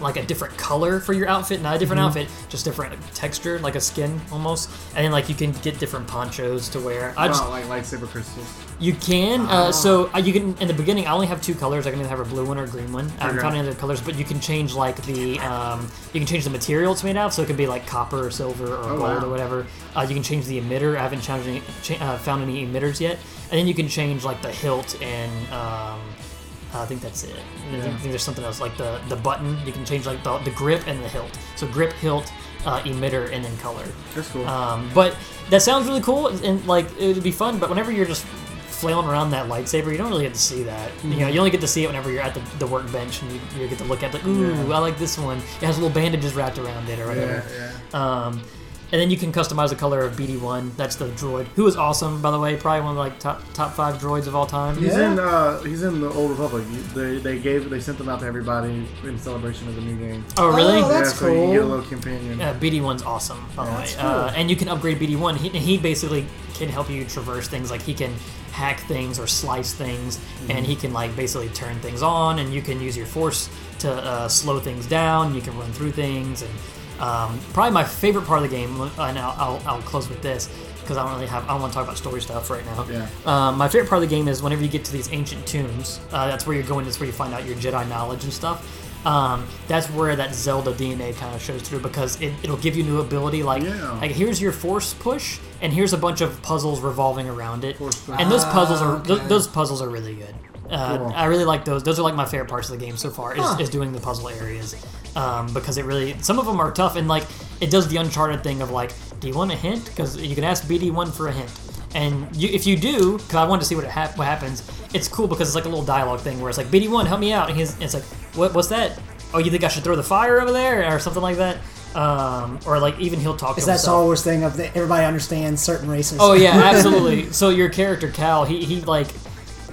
like a different color for your outfit, not a different Mm-hmm. outfit, just different texture, like a skin almost. And then like you can get different ponchos to wear. I just Wow, like lightsaber crystals. You can. Uh, so uh, you can in the beginning. I only have two colors. I can either have a blue one or a green one. I haven't Okay. found any other colors, but you can change like the um, you can change the material it's made out. So it could be like copper or silver or Oh, gold wow. or whatever. Uh, you can change the emitter. I haven't changed any, cha- uh, found any emitters yet. And then you can change like the hilt and. Um, I think that's it. I think, there's something else like the the button. You can change like the, the grip and the hilt. So grip, hilt, uh, emitter, and then color. That's cool. Um, but that sounds really cool and like it would be fun. But whenever you're just flailing around that lightsaber, you don't really get to see that. You know, you only get to see it whenever you're at the, the workbench and you, you get to look at like, ooh, Yeah. I like this one. It has little bandages wrapped around it or whatever. yeah, yeah. Um, and then you can customize the color of BD1. That's the droid, who is awesome, by the way. Probably one of like top top five droids of all time. He's Yeah. in. Uh, he's in the Old Republic. They, they gave. They sent them out to everybody in celebration of the new game. Oh, really? Oh, that's yeah, so you get a cool. little companion. Yeah, BD1's awesome, by the way. That's Uh, and you can upgrade BD1. He, he basically can help you traverse things. Like he can hack things or slice things, and he can like basically turn things on. And you can use your force to uh, slow things down. You can run through things, and um, probably my favorite part of the game. And I'll, I'll, I'll close with this because I don't really have. I don't want to talk about story stuff right now. Yeah. Um, my favorite part of the game is whenever you get to these ancient tombs. Uh, that's where you're going. That's where you find out your Jedi knowledge and stuff. Um, that's where that Zelda DNA kind of shows through because it, it'll give you new ability. Like, Yeah. like here's your force push, and here's a bunch of puzzles revolving around it. And those puzzles are Ah, th- those puzzles are really good. Uh, Cool. I really like those. Those are like my favorite parts of the game so far. Is, Huh. is doing the puzzle areas um, because it really some of them are tough and like it does the Uncharted thing of like, do you want a hint? Because you can ask BD one for a hint. And you, if you do, because I wanted to see what it hap- what happens, it's cool because it's like a little dialogue thing where it's like BD one, help me out, and he's it's like, what what's that? Oh, you think I should throw the fire over there or something like that? Um, or like even he'll talk Is to that himself. Star Wars thing of the, everybody understands certain races? Oh yeah, absolutely. so your character Cal, he he like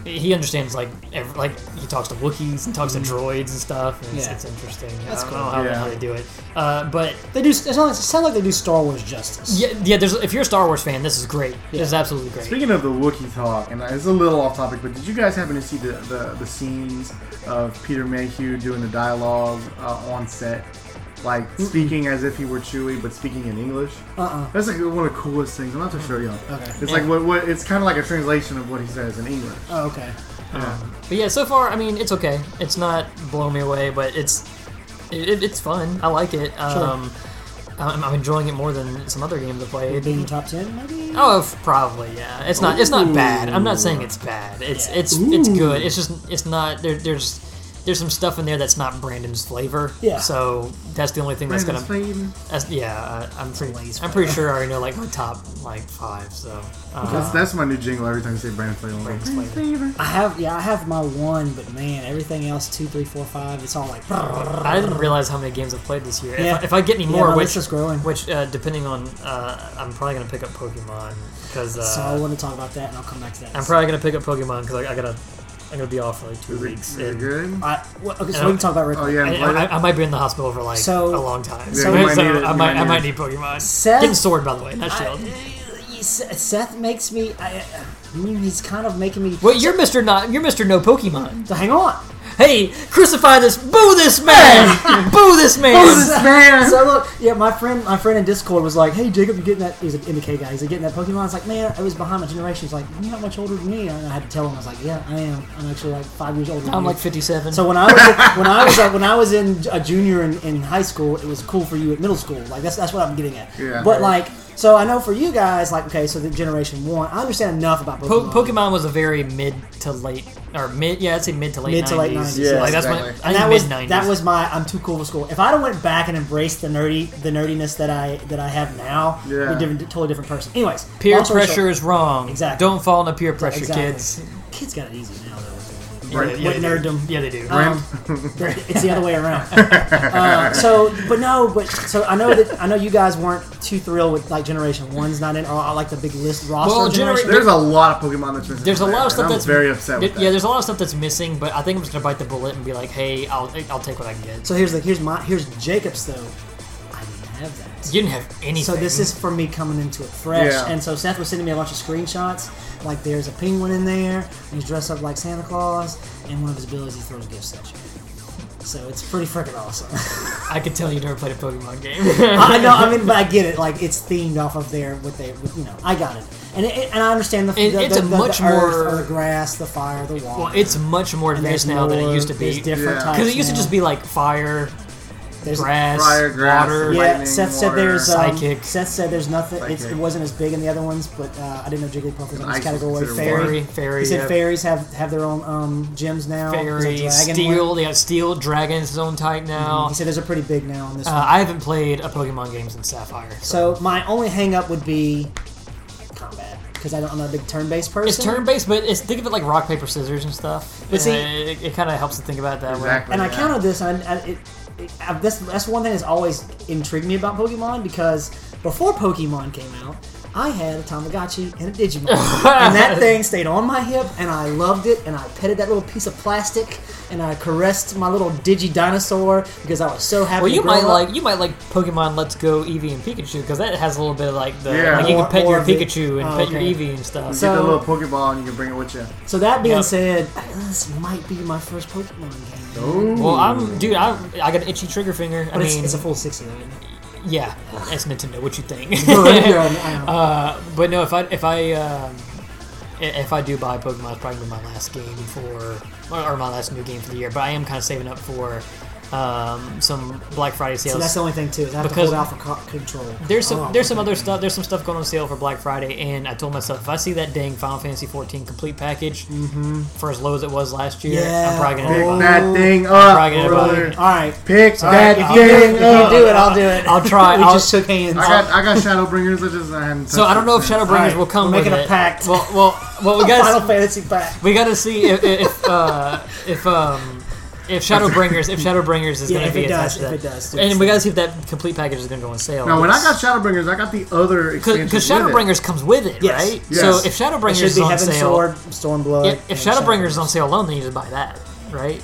he understands like ev like he talks to Wookiees and talks to droids and stuff. And it's, Yeah. it's interesting. That's I don't cool. know how, Yeah. how they do it, uh, but they do. It sounds, it sounds like they do Star Wars justice. yeah, yeah. There's if you're a Star Wars fan, this is great. This is absolutely great. Speaking of the Wookiee talk, and it's a little off topic, but did you guys happen to see the, the, the scenes of Peter Mayhew doing the dialogue uh, on set? Like speaking as if he were Chewie, but speaking in English. Uh-uh. That's like one of the coolest things. I'm about to show y'all. Okay. It's like what, what it's kind of like a translation of what he says in English. Oh, okay. Yeah. But yeah, so far, I mean, it's okay. It's not blowing me away, but it's it, it's fun. I like it. Um, I'm, I'm enjoying it more than some other games I've played. Being top ten, maybe. Oh, probably yeah. It's not. It's not bad. I'm not saying it's bad. It's Yeah. it's it's good. It's just it's not. There, there's there's some stuff in there that's not Brandon's flavor. Yeah. So that's the only thing that's gonna. fading. That's, yeah, I, I'm pretty. Lay's I'm pretty sure I already know like my top like five. So. Uh, That's, that's my new jingle every time you say Brandon Flavor. Brandon's flavor. I have yeah, I have my one, but man, everything else two, three, four, five. It's all like. I didn't realize how many games I've played this year. Yeah. If, I, if I get any more, my which is growing. which uh, depending on, uh, I'm probably gonna pick up Pokemon because uh, So I want to talk about that, and I'll come back to that. I'm probably gonna pick up Pokemon because I, I gotta, I'm gonna be off for like two Is it, weeks. is it and- good? I, well, okay, so And we can talk about Rick. Oh yeah, I, and played I. I might be in the hospital for like So- a long time. Yeah, so you might so need it, I you might, might I might need need Pokemon. Seth- Getting sword by the way, not I- shield. Uh, Seth Seth makes me. I, uh, I mean, he's kind of making me. Well, you're Mr. Not, you're Mr. No Pokemon. So hang on. Hey, crucify this, boo this man, boo this man. Boo this man. So look, yeah, my friend, my friend in Discord was like, "Hey, Jacob, you getting that?" He's an MK guy. He's like, "Getting that Pokemon?" I was like, "Man, I was behind my generation." He's like, "You're not much older than me." And I had to tell him, I was like, "Yeah, I am. I'm actually like five years older." than I'm you." like 57. So when I was when I was uh, when I was in a junior in, in high school, it was cool for you at middle school. Like that's that's what I'm getting at. Yeah. But like, so I know for you guys, like, okay, so the generation one, I understand enough about Po- Pokemon. Pokemon was a very mid to late, or mid, yeah, I'd say mid to late Mid 90s. to late 90s, Yeah, like that's exactly. when, and think that mid was 90s. that was my I'm too cool for school. If I'd have went back and embraced the nerdy the nerdiness that I that I have now, Yeah. I'd be a different, totally different person. Anyways, peer pressure short- is wrong. Exactly. Don't fall into peer pressure, Exactly. kids. Kids got it easy now though. Yeah, With- yeah, with do. nerddom. Yeah, they do. Um, it's the other way around. Uh, so, but no, but so I know that I know you guys weren't too thrilled with like Generation One's not in, or I like the big list roster. Well. Genera- There's a lot of Pokemon that's missing. There's a lot of stuff and I'm that's very upset with Yeah, that. there's a lot of stuff that's missing, but I think I'm just gonna bite the bullet and be like, hey, I'll I'll take what I can get. so here's the here's my here's Jacob's though. I didn't have that. You didn't have anything. So this is for me coming into it fresh. Yeah. And so Seth was sending me a bunch of screenshots. Like there's a penguin in there, and he's dressed up like Santa Claus, and one of his abilities he throws gifts at you. So it's pretty freaking awesome. I could tell you never played a Pokemon game. I know, I mean, but I get it. Like it's themed off of there what they, what, you know. I got it, and it, and I understand the, It- the, it's the, a the, much the earth, more- or the grass, the fire, the water. well, it's much more And advanced now than it used to be. different Yeah. Because it used to just be like fire, There's- grass, Fire, grass, water. Yeah, lightning, Seth said water, there's um, Psychic. Seth said there's nothing. It's, it wasn't as big in the other ones, but uh, I didn't know Jigglypuff was in this category. considered Fairy. Fairy, fairy, He said yeah. fairies have have their own um, gyms now. Fairy, steel. one. They got steel. Dragon's his own type now. He said those are pretty big now on this Uh, one. I haven't played a Pokemon game since Sapphire. So my only hang up would be combat because I don't, I'm not a big turn-based person. It's turn based, but it's think of it like rock paper scissors and stuff. But see- And it, it kind of helps to think about it that Exactly. and I yeah. counted this, and I, I, it, that's one thing that's always intrigued me about Pokemon because before Pokemon came out, I had a Tamagotchi and a Digimon, and that thing stayed on my hip, and I loved it, and I petted that little piece of plastic, and I caressed my little Digi dinosaur because I was so happy. Well, you to grow might up. like you might like Pokemon Let's Go Eevee and Pikachu because that has a little bit of like the Yeah. like you can pet more your of it. Pikachu and Oh, pet your. Eevee and stuff. You So- get the little Pokeball and you can bring it with you. So that being Yep. said, this might be my first Pokemon game. Oh. well, I'm dude. I I got an itchy trigger finger. I But it's, mean, it's a full sixty though. Yeah, it's Nintendo. What you think? Yeah, I know. uh, but no, if I if I um, i- if I do buy Pokemon, it's probably my last game for or my last new game for the year. But I am kind of saving up for um, some Black Friday sales. So that's the only thing too. Is I have Because to hold out for co- control. There's some Oh, there's some other stuff. There's some stuff going on sale for Black Friday, and I told myself if I see that dang Final Fantasy 14 complete package for as low as it was last year, Yeah. I'm probably gonna Pick buy it. that thing probably up, gonna buy brother. it. All right. Pick that if I'll you, do do thing it, if up. you do it, I'll do it. I'll try. We I'll- just shook hands. I got I got Shadowbringers. I just I hadn't. So I don't know if touched it. Shadowbringers Alright, will come we're with making a it. pact. Well, well, well, we Final got Fantasy pack. we got to see if if uh, if um if Shadowbringers if Shadowbringers is Yeah, going to be it does, attached to if that. it does. and we got to see if that complete package is going to go on sale. Now, when I got Shadowbringers, I got the other expansions because with it. Shadowbringers comes with it, Yes. right? Yes. So if It Shadowbringers is be on Heaven sale, Sword, Stormblood. if, if and Shadowbringers is on sale alone, then you just buy that, right?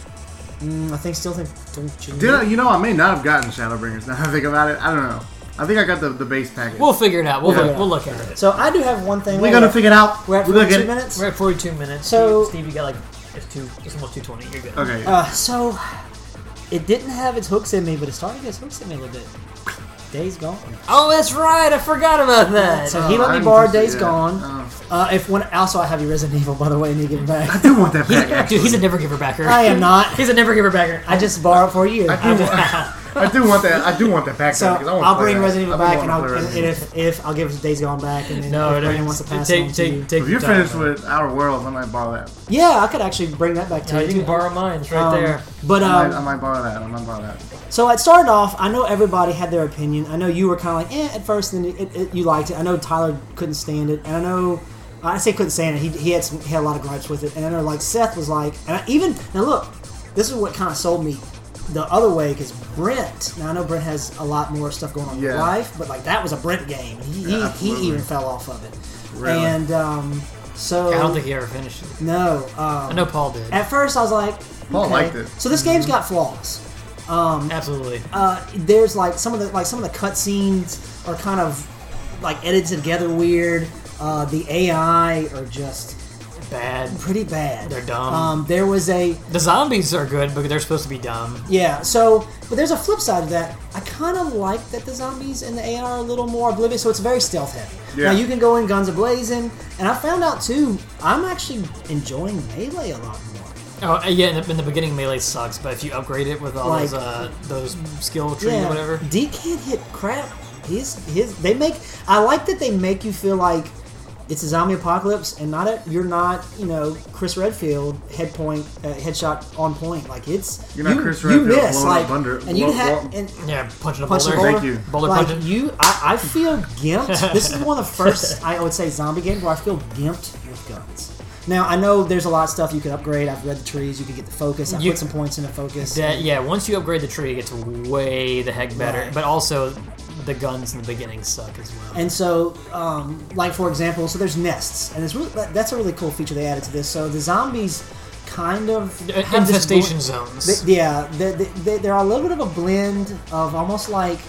Mm, I think still think. Don't you Did I, you know, I may not have gotten Shadowbringers. Now I think about it, I don't know. I think I got the, the base package. We'll figure it out. We'll, Yeah. look, we'll look at it. So I do have one thing. We're gonna figure it out. We're at We're 42 minutes. We're at 42 minutes. So- Steve, Steve, you got like it's two, it's almost 220. You're good. Okay. Uh, so it didn't have its hooks in me, but it started to get its hooks in me a little bit. Days Gone. Oh, that's right. I forgot about that. So he let me borrow Days yet. Gone. Oh. Uh, if when also I have you Resident Evil by the way, and you give it back. I do want that back. Dude, he's a never giver backer. I am not. He's a never giver backer. I just borrowed for a year. I do, want, I do want that. I do want that back. So because I want to I'll bring that. Resident Evil I've back, been and, I'll, wanting and, to play and Resident if, if I'll give Days Gone back, and then No, if no, wants to pass take, it on to take, you. take If you're time. finished with Outer Worlds, I might borrow that. Yeah, I could actually bring that back to Yeah, you. you can borrow mine. It's right Um, there. But I, might, I um, might borrow that. I might borrow that. so it started off. I know everybody had their opinion. I know you were kind of like eh at first, and then it, it, you liked it. I know Tyler couldn't stand it, and I know I say couldn't stand it. He, he had some, he had a lot of gripes with it, and I know like Seth was like, and I, even now look, this is what kind of sold me the other way because Brent. Now I know Brent has a lot more stuff going on in Yeah. life, but like that was a Brent game. He Yeah, he, he even fell off of it, Really? and um, so I don't think he ever finished it. no. Um, I know Paul did. At first, I was like, Paul okay. liked it. So this game's got flaws. Absolutely. Uh, there's like some of the like some of the cutscenes are kind of like edited together weird. Uh, the AI are just Bad. pretty bad. They're dumb. Um, there was a The zombies are good, but they're supposed to be dumb. yeah. So, but there's a flip side to that. I kind of like that the zombies and the AI are a little more oblivious, so it's very stealth heavy. Yeah. Now you can go in guns a blazing, and I found out too. I'm actually enjoying melee a lot more. Oh uh, yeah, in the, in the beginning melee sucks, but if you upgrade it with all Like- those uh, those skill tree or whatever, D can't hit crap. His his they make I like that they make you feel like it's a zombie apocalypse and not a, you're not you know Chris Redfield head point uh, headshot on point like it's You're not you, Chris you Redfield miss like under- and you blow- have blow- and yeah, punching a punch the boulder. boulder. Thank you. Boulder like punching. you I, I feel gimped. this is one of the first I would say zombie games where I feel gimped with guns. Now I know there's a lot of stuff you could upgrade. I've read the trees. You could get the focus. I You- put some points into focus. That, yeah, once you upgrade the tree, it gets way the heck better. Right. But also, the guns in the beginning suck as well. And so, um, like for example, so there's nests, and it's really that- that's a really cool feature they added to this. So the zombies kind of Infestation zones. they- yeah, they, they, they're a little bit of a blend of almost like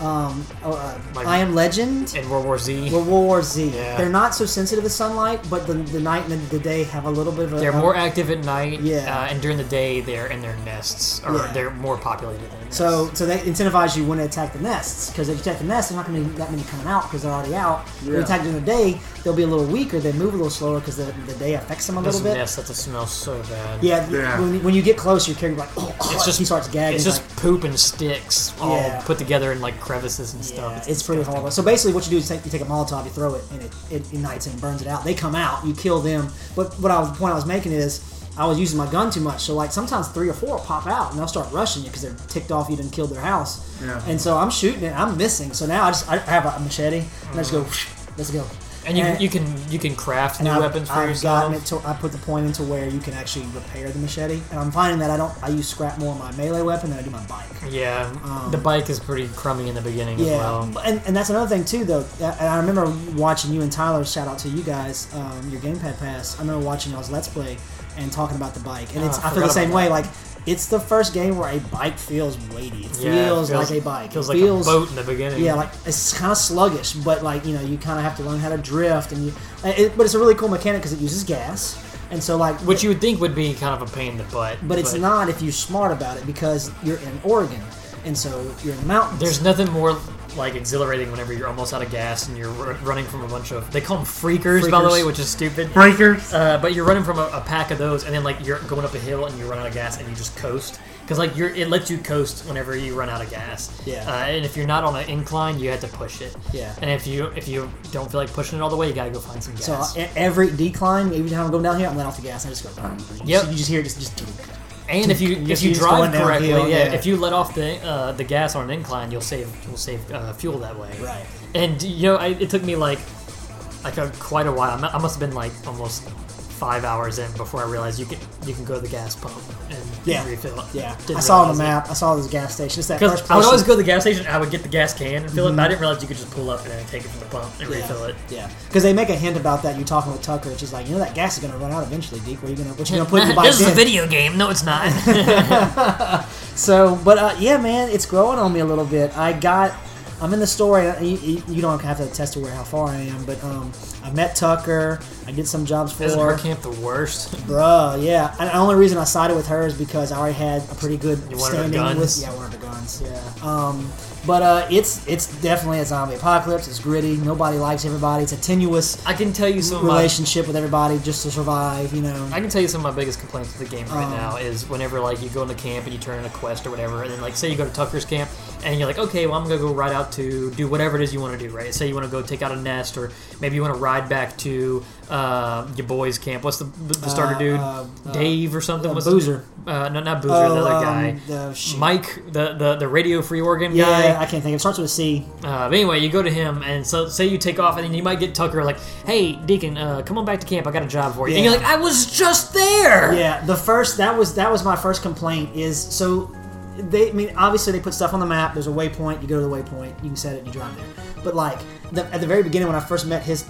um, uh, Like- I Am Legend. in World War Z. World War Z. Yeah. They're not so sensitive to sunlight, but the, the night and the day have a little bit of a. They're a- more active at night, Yeah. uh, and during the day they're in their nests, or Yeah. they're more populated than. So, so they incentivize you when to attack the nests because if you attack the nests, there's not going to be that many coming out because they're already out. If you attack during the day, they'll be a little weaker. They move a little slower because the, the day affects them a those little bit. nests that smell so bad. Yeah, Yeah. When, when you get close, you're carrying like, oh, It's just he starts gagging. It's just like, poop and sticks all Yeah. put together in like crevices and stuff. yeah, it's, pretty horrible. So basically, what you do is take, you take a Molotov, you throw it, and it, it ignites and burns it out. They come out, you kill them. But what I was, the point I was making is, I was using my gun too much. So like sometimes three or four pop out and they'll start rushing you because they're ticked off you didn't kill their house. Yeah. And so I'm shooting it, I'm missing. So now I just I have a machete and I just go, mm-hmm. let's go. And you, you can you can craft new I've, weapons for I've yourself. gotten it to I put the point into where you can actually repair the machete, and I'm finding that I don't I use scrap more on my melee weapon than I do my bike. Yeah, the bike is pretty crummy in the beginning as Um, Yeah, well. and, and that's another thing too, though. And I remember watching you and Tyler. Shout out to you guys, um, your gamepad pass. I remember watching y'all's let's play and talking about the bike, and Oh, it's I I feel the same way. Like it's the first game where a bike feels weighty. It Yeah, it feels, like a bike. Feels it like feels, a boat in the beginning. Yeah, like it's kind of sluggish, but like you know, you kind of have to learn how to drift, and you. Uh, it, but it's a really cool mechanic because it uses gas, and so like which you would think would be kind of a pain in the butt. But it's not if you're smart about it because you're in Oregon, and so you're in the mountains. There's nothing more like exhilarating whenever you're almost out of gas and you're r- running from a bunch of they call them freakers, by the way, which is stupid. Breakers. Uh, but you're running from a, a pack of those, and then like you're going up a hill and you run out of gas and you just coast because like you're it lets you coast whenever you run out of gas. Yeah. Uh, and if you're not on an incline, you have to push it. Yeah. And if you if you don't feel like pushing it all the way, you gotta go find some gas. So uh, every decline, every time I'm going down here, I'm letting off the gas. and I just go. Yep. You just hear it just just. And if you if you drive going downhill, correctly, yeah, yeah. if you let off the uh, the gas on an incline, you'll save you'll save uh, fuel that way. Right. And you know, I, it took me like like a, quite a while. I must have been like almost five hours in before I realized you can you can go to the gas pump and Yeah. refill it. Yeah. Didn't I saw on the map. I saw this gas station. It's that first I would always go to the gas station, I would get the gas can and fill it, but I didn't realize you could just pull up and then take it from the pump and refill it. Yeah, because they make a hint about that. You're talking with Tucker, which is like, you know, that gas is going to run out eventually. Deke, Where you going to what you going to put in bike this is a video game. No, it's not. So, but uh, yeah, man, it's growing on me a little bit. I got, I'm in the story. uh, You, you don't have to attest to where how far I am, but um, I met Tucker. I did some jobs for Isn't her her. camp the worst? Bruh, yeah. And the only reason I sided with her is because I already had a pretty good You wanted her standing guns? with. Yeah, one of the guns. Yeah. Um, but uh, it's it's definitely a zombie apocalypse. It's gritty. Nobody likes everybody. It's a tenuous I can tell you some of my relationship with everybody just to survive. You know. I can tell you some of my biggest complaints with the game right Um, now is whenever like you go into camp and you turn in a quest or whatever, and then like say you go to Tucker's camp and you're like, okay, well, I'm gonna go ride out to do whatever it is you want to do, right? Say you want to go take out a nest, or maybe you want to ride back to uh, your boys' camp. What's the, the starter Uh, dude? uh, uh, Dave or something? uh, What's the- Boozer. uh, no, not Boozer. Oh, the other um, guy. the. Mike, the, the the Radio Free Oregon Yeah, guy. I can't think. It starts with a C. Uh, but anyway, you go to him, and so say you take off, and then you might get Tucker like, "Hey, Deacon, uh, come on back to camp. I got a job for you." And you're like, "I was just there." Yeah, the first that was that was my first complaint is so they I mean obviously they put stuff on the map. There's a waypoint. You go to the waypoint. You can set it and you drive there. But like the, at the very beginning when I first met his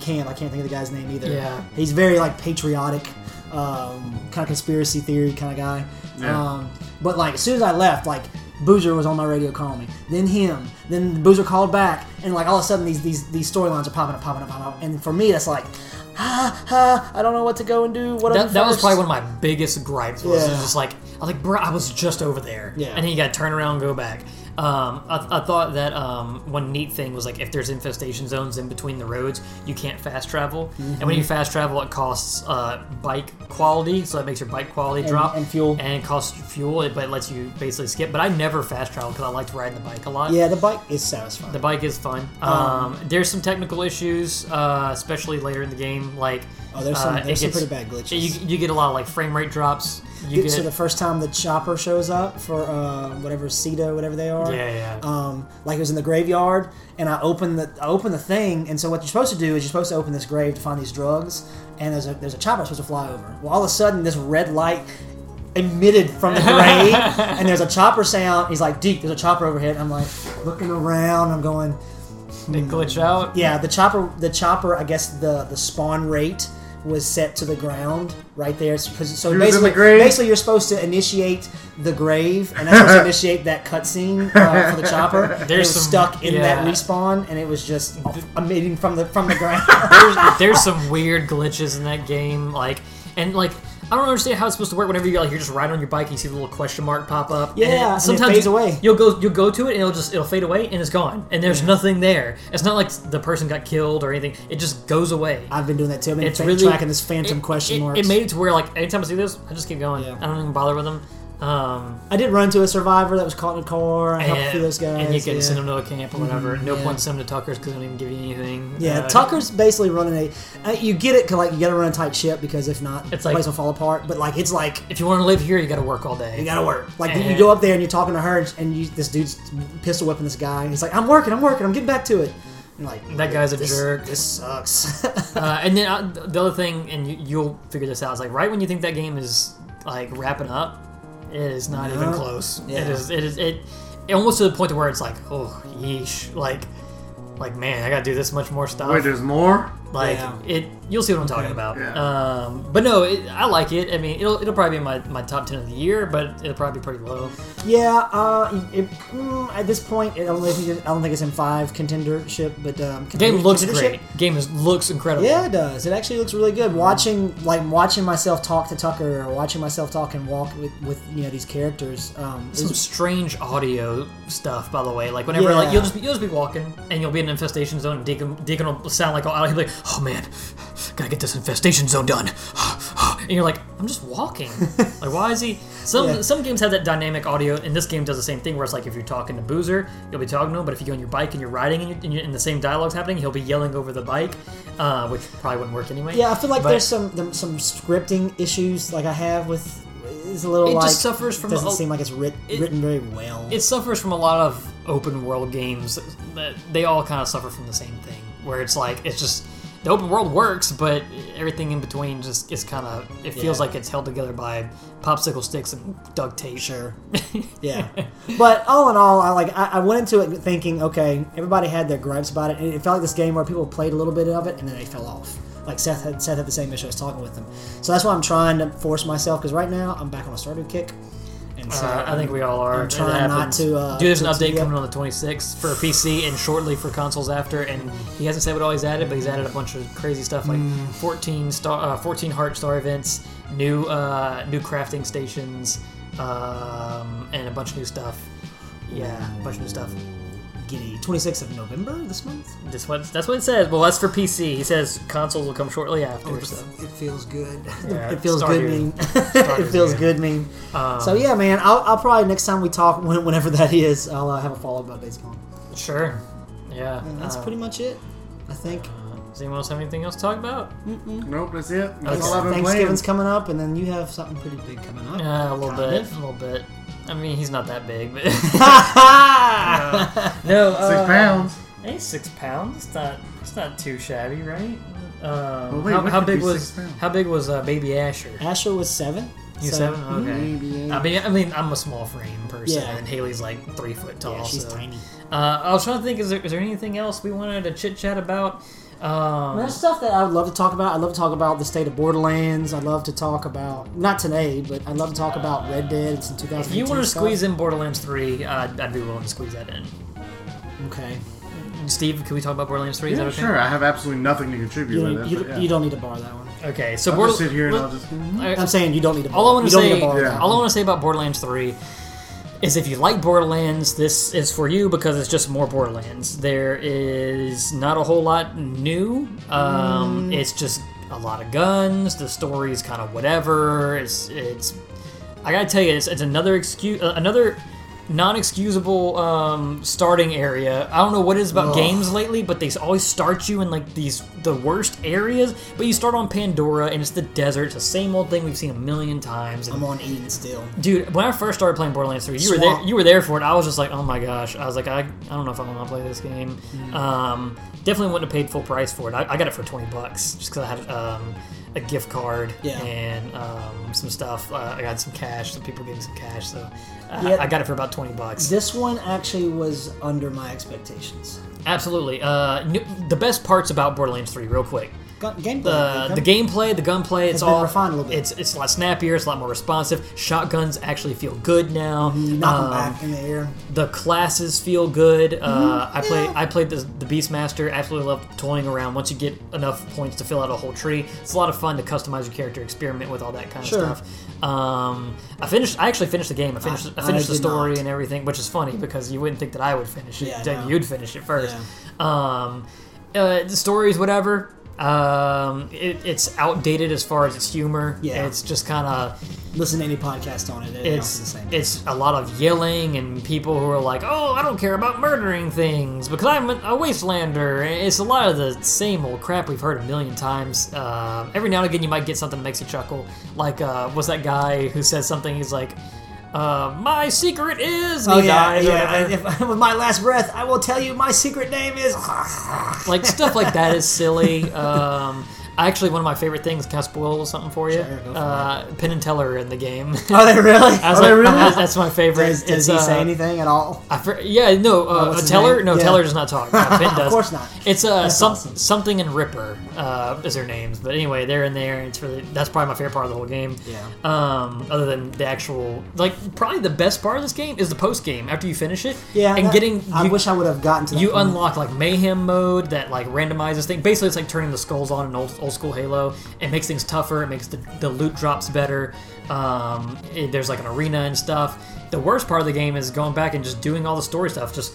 camp, I can't think of the guy's name either. Yeah. he's very like patriotic, um, kind of conspiracy theory kind of guy. Yeah. Um, but like as soon as I left, like. Boozer was on my radio calling me. Then him. Then Boozer called back, and like all of a sudden these these these storylines are popping up, popping up, popping up. And for me, that's like, ah, ah, I don't know what to go and do. What That, that was probably one of my biggest gripes. Was Yeah. just like I was like, bro, I was just over there, Yeah. and then you got to turn around and go back. Um, I, I thought that um, one neat thing was like if there's infestation zones in between the roads, you can't fast travel, and Mm-hmm. when you fast travel, it costs uh, bike quality, so that makes your bike quality And- drop and fuel. and it costs fuel, but it lets you basically skip. But I never fast travel because I liked riding the bike a lot. Yeah, the bike is satisfying. The bike is fun. Um, there's some technical issues, uh, especially later in the game. Like, Oh, there's some- uh, there's some gets- pretty bad glitches. You, you get a lot of like frame rate drops. You get, so the first time the chopper shows up for uh, whatever CETA, whatever they are, yeah, yeah. um, like it was in the graveyard, and I opened the I opened the thing, and so what you're supposed to do is you're supposed to open this grave to find these drugs, and there's a there's a chopper supposed to fly over. Well, all of a sudden this red light emitted from the grave, and there's a chopper sound. He's like, "Deep, there's a chopper overhead." I'm like looking around. I'm going, they glitch out. yeah, the chopper, the chopper. I guess the the spawn rate was set to the ground right there. So, 'cause- so He in basically, the grave? basically, you're supposed to initiate the grave, and that's supposed to initiate that cutscene uh, for the chopper. And it There's was some- stuck in that respawn, and it was just emitting from the from the ground. There's, there's some weird glitches in that game. Like, and like, I don't understand how it's supposed to work. Whenever you're like, you're just riding on your bike, and you see the little question mark pop up. Yeah, and and it, it sometimes fades you, away. You'll go, you'll go to it, and it'll just it'll fade away, and it's gone, and there's nothing there. It's not like the person got killed or anything. It just goes away. I've been doing that too. I've been it's fa- really tracking this phantom it- question it, marks. It made it to where like anytime I see this, I just keep going. Yeah. I don't even bother with them. Um, I did run into a survivor that was caught in a car. I helped a and, few those guys. and you can yeah. send them to a camp or whatever. no yeah. point sending them to Tucker's because they don't even give you anything. Yeah, Uh, Tucker's basically running a. Uh, you get it, 'cause, like you got to run a tight ship because if not, It's the like- place will fall apart. But like it's like If you want to live here, you got to work all day. You gotta work. Like you go up there and you're talking to her, and you, this dude's pistol whipping this guy. And he's like, "I'm working, I'm working, I'm getting back to it." And like That guy's a this, jerk. This sucks. Uh, and then uh, the other thing, and you, you'll figure this out, is like right when you think that game is like wrapping up, it is not even close. Yeah. It is. It is. It, it almost to the point to where it's like, oh, yeesh, like, like man, I gotta do this much more stuff. Wait, there's more? Like Yeah. it, you'll see what I'm talking about. Yeah. Um, but no, it, I like it. I mean, it'll it'll probably be in my, my top ten of the year, but it'll probably be pretty low. yeah. Uh, it, mm, at this point, I don't think it, I don't think it's in five contendership, but um, game looks great. Game is looks incredible. Yeah, it does. It actually looks really good. Watching, like, watching myself talk to Tucker, or watching myself talk and walk with, with you know, these characters. Um, some is- strange audio stuff, by the way. Like whenever, like you'll just be, you'll just be walking, and you'll be in an infestation zone. And Deacon, Deacon will sound like, oh, he'll be like, oh man, gotta get this infestation zone done. and you're like, I'm just walking. like, why is he? Some Yeah. some games have that dynamic audio, and this game does the same thing. Where it's like if you're talking to Boozer, you'll be talking to him, but if you go on your bike and you're riding and, you're, and, you're, and the same dialogue's happening, he'll be yelling over the bike, uh, which probably wouldn't work anyway. yeah, I feel like But- there's some some scripting issues, like I have with. It's a little It like just suffers from doesn't a- seem like it's writ, it- written very well. it suffers from a lot of open world games that they all kind of suffer from the same thing where it's like it's just the open world works but everything in between just is kind of it feels Yeah. like it's held together by popsicle sticks and duct tape Sure. yeah. But all in all, I like I, I went into it thinking, okay, everybody had their gripes about it, and it felt like this game where people played a little bit of it and then they fell off. Like Seth had Seth had the same issue. I was talking with them, so that's why I'm trying to force myself because right now I'm back on a Stardew kick, and so uh, I think we all are. I'm trying not to, uh, Dude, there's an update coming on the 26th for PC and shortly for consoles after. And he hasn't said what all he's added, but he's added a bunch of crazy stuff like Hmm. 14 star, uh, 14 heart star events, new uh, new crafting stations, um, and a bunch of new stuff. Yeah, a bunch of new stuff. Giddy. 26th of November this month. That's what that's what it says. Well, that's for PC. He says consoles will come shortly after. Oh, so. it feels good. Yeah, it feels good. Mean. it feels good. good. Mean. Um, so yeah, man. I'll, I'll probably next time we talk, whenever that is, I'll uh, have a follow up about Days Gone. Sure. Yeah. And that's uh, pretty much it. I think. Does anyone else have anything else to talk about? Nope, that's it. That's Okay. all I've been playing. Thanksgiving's coming up, and then you have something pretty big coming up. Yeah, a little Kind bit. of. A little bit. I mean, he's not that big, but Ha no. Six uh, pounds. Hey, six pounds. It's not. It's not too shabby, right? Um, Well, wait, how, how big be was six pounds? how big was uh, baby Asher? Asher was seven. You so- seven? Okay. Maybe. I mean, I mean, I'm a small frame person, Yeah. and Haley's like three foot tall. Yeah, she's so. tiny. Uh, I was trying to think. Is there, is there anything else we wanted to chit chat about? Um, There's stuff that I would love to talk about. I'd love to talk about the state of Borderlands. I'd love to talk about not today, but I'd love to talk about Red Dead. It's in 2018. if you want to stuff. squeeze in Borderlands three, uh, I'd be willing to squeeze that in. okay, Steve, can we talk about Borderlands three? Yeah, is that okay? sure. I have absolutely nothing to contribute you with don't, it. you, yeah. you don't need to borrow that one. Okay, so I'll Border- just sit here and I'll just. I- I'm saying you don't need to. Borrow, all I want to say, Yeah. all I want to say about Borderlands Three is if you like Borderlands, this is for you because it's just more Borderlands. There is not a whole lot new. Um, Mm. It's just a lot of guns. The story is kind of whatever. It's it's. I gotta tell you, it's, it's another excuse, uh, another non-excusable um, starting area. I don't know what it is about Ugh. games lately, but they always start you in like these the worst areas. But you start on Pandora, and it's the desert. It's the same old thing we've seen a million times. And I'm on Eden still. Dude, when I first started playing Borderlands 3, you were there. You were there for it. I was just like, oh my gosh. I was like, I, I don't know if I want to play this game. Mm. Um, definitely wouldn't have paid full price for it. I, I got it for twenty bucks just because I had um, a gift card Yeah. and um, some stuff. Uh, I got some cash. Some people gave me some cash, so uh, Yeah. I got it for about twenty bucks. This one actually was under my expectations. Absolutely. Uh, the best parts about Borderlands 3, real quick. Gun- gameplay. the the gameplay, the gunplay, it's all refined a little bit. It's it's a lot snappier. It's a lot more responsive. Shotguns actually feel good now. You knock Um, them back in the air. The classes feel good. Uh, Mm-hmm. I play. I played the, the Beastmaster. Absolutely love toying around. Once you get enough points to fill out a whole tree, it's a lot of fun to customize your character, experiment with all that kind of Sure. stuff. Um, I finished. I actually finished the game. I finished. I, I finished the story not. and everything, which is funny because you wouldn't think that I would finish it. Yeah, no. You'd finish it first. Um, uh, the stories, whatever. Um, it, it's outdated as far as its humor. Yeah. It's just kind of Listen to any podcast on it. It it's the same. it's a lot of yelling and people who are like, "Oh, I don't care about murdering things because I'm a, a wastelander." It's a lot of the same old crap we've heard a million times. Um, every now and again, you might get something that makes you chuckle. Like, uh, was that guy who says something? He's like, uh, "My secret is." Oh yeah, yeah. If, with my last breath, I will tell you my secret name is. like stuff like that is silly. Um, actually, one of my favorite things. Can I spoil something for you? Sure, for uh, Penn and Teller in the game. Are they really? Are they really? that's- my favorite. Does, does he uh, say anything at all? For, yeah, no, uh, uh, Teller. name? No, Yeah. Teller does not talk. Uh, Penn does. course not. It's uh, some, awesome. something and Ripper uh, is their names. But anyway, they're in there. And it's really that's probably my favorite part of the whole game. Yeah. Um, other than the actual, like, probably the best part of this game is the post game after you finish it. Yeah, and that- getting. I you, wish I would have gotten to you point. unlock like mayhem mode that like randomizes things. Basically, it's like turning the skulls on in old old school Halo. It makes things tougher. It makes the, the loot drops better. Um, it- there's like an arena and stuff. The worst part of the game is going back and just doing all the story stuff. Just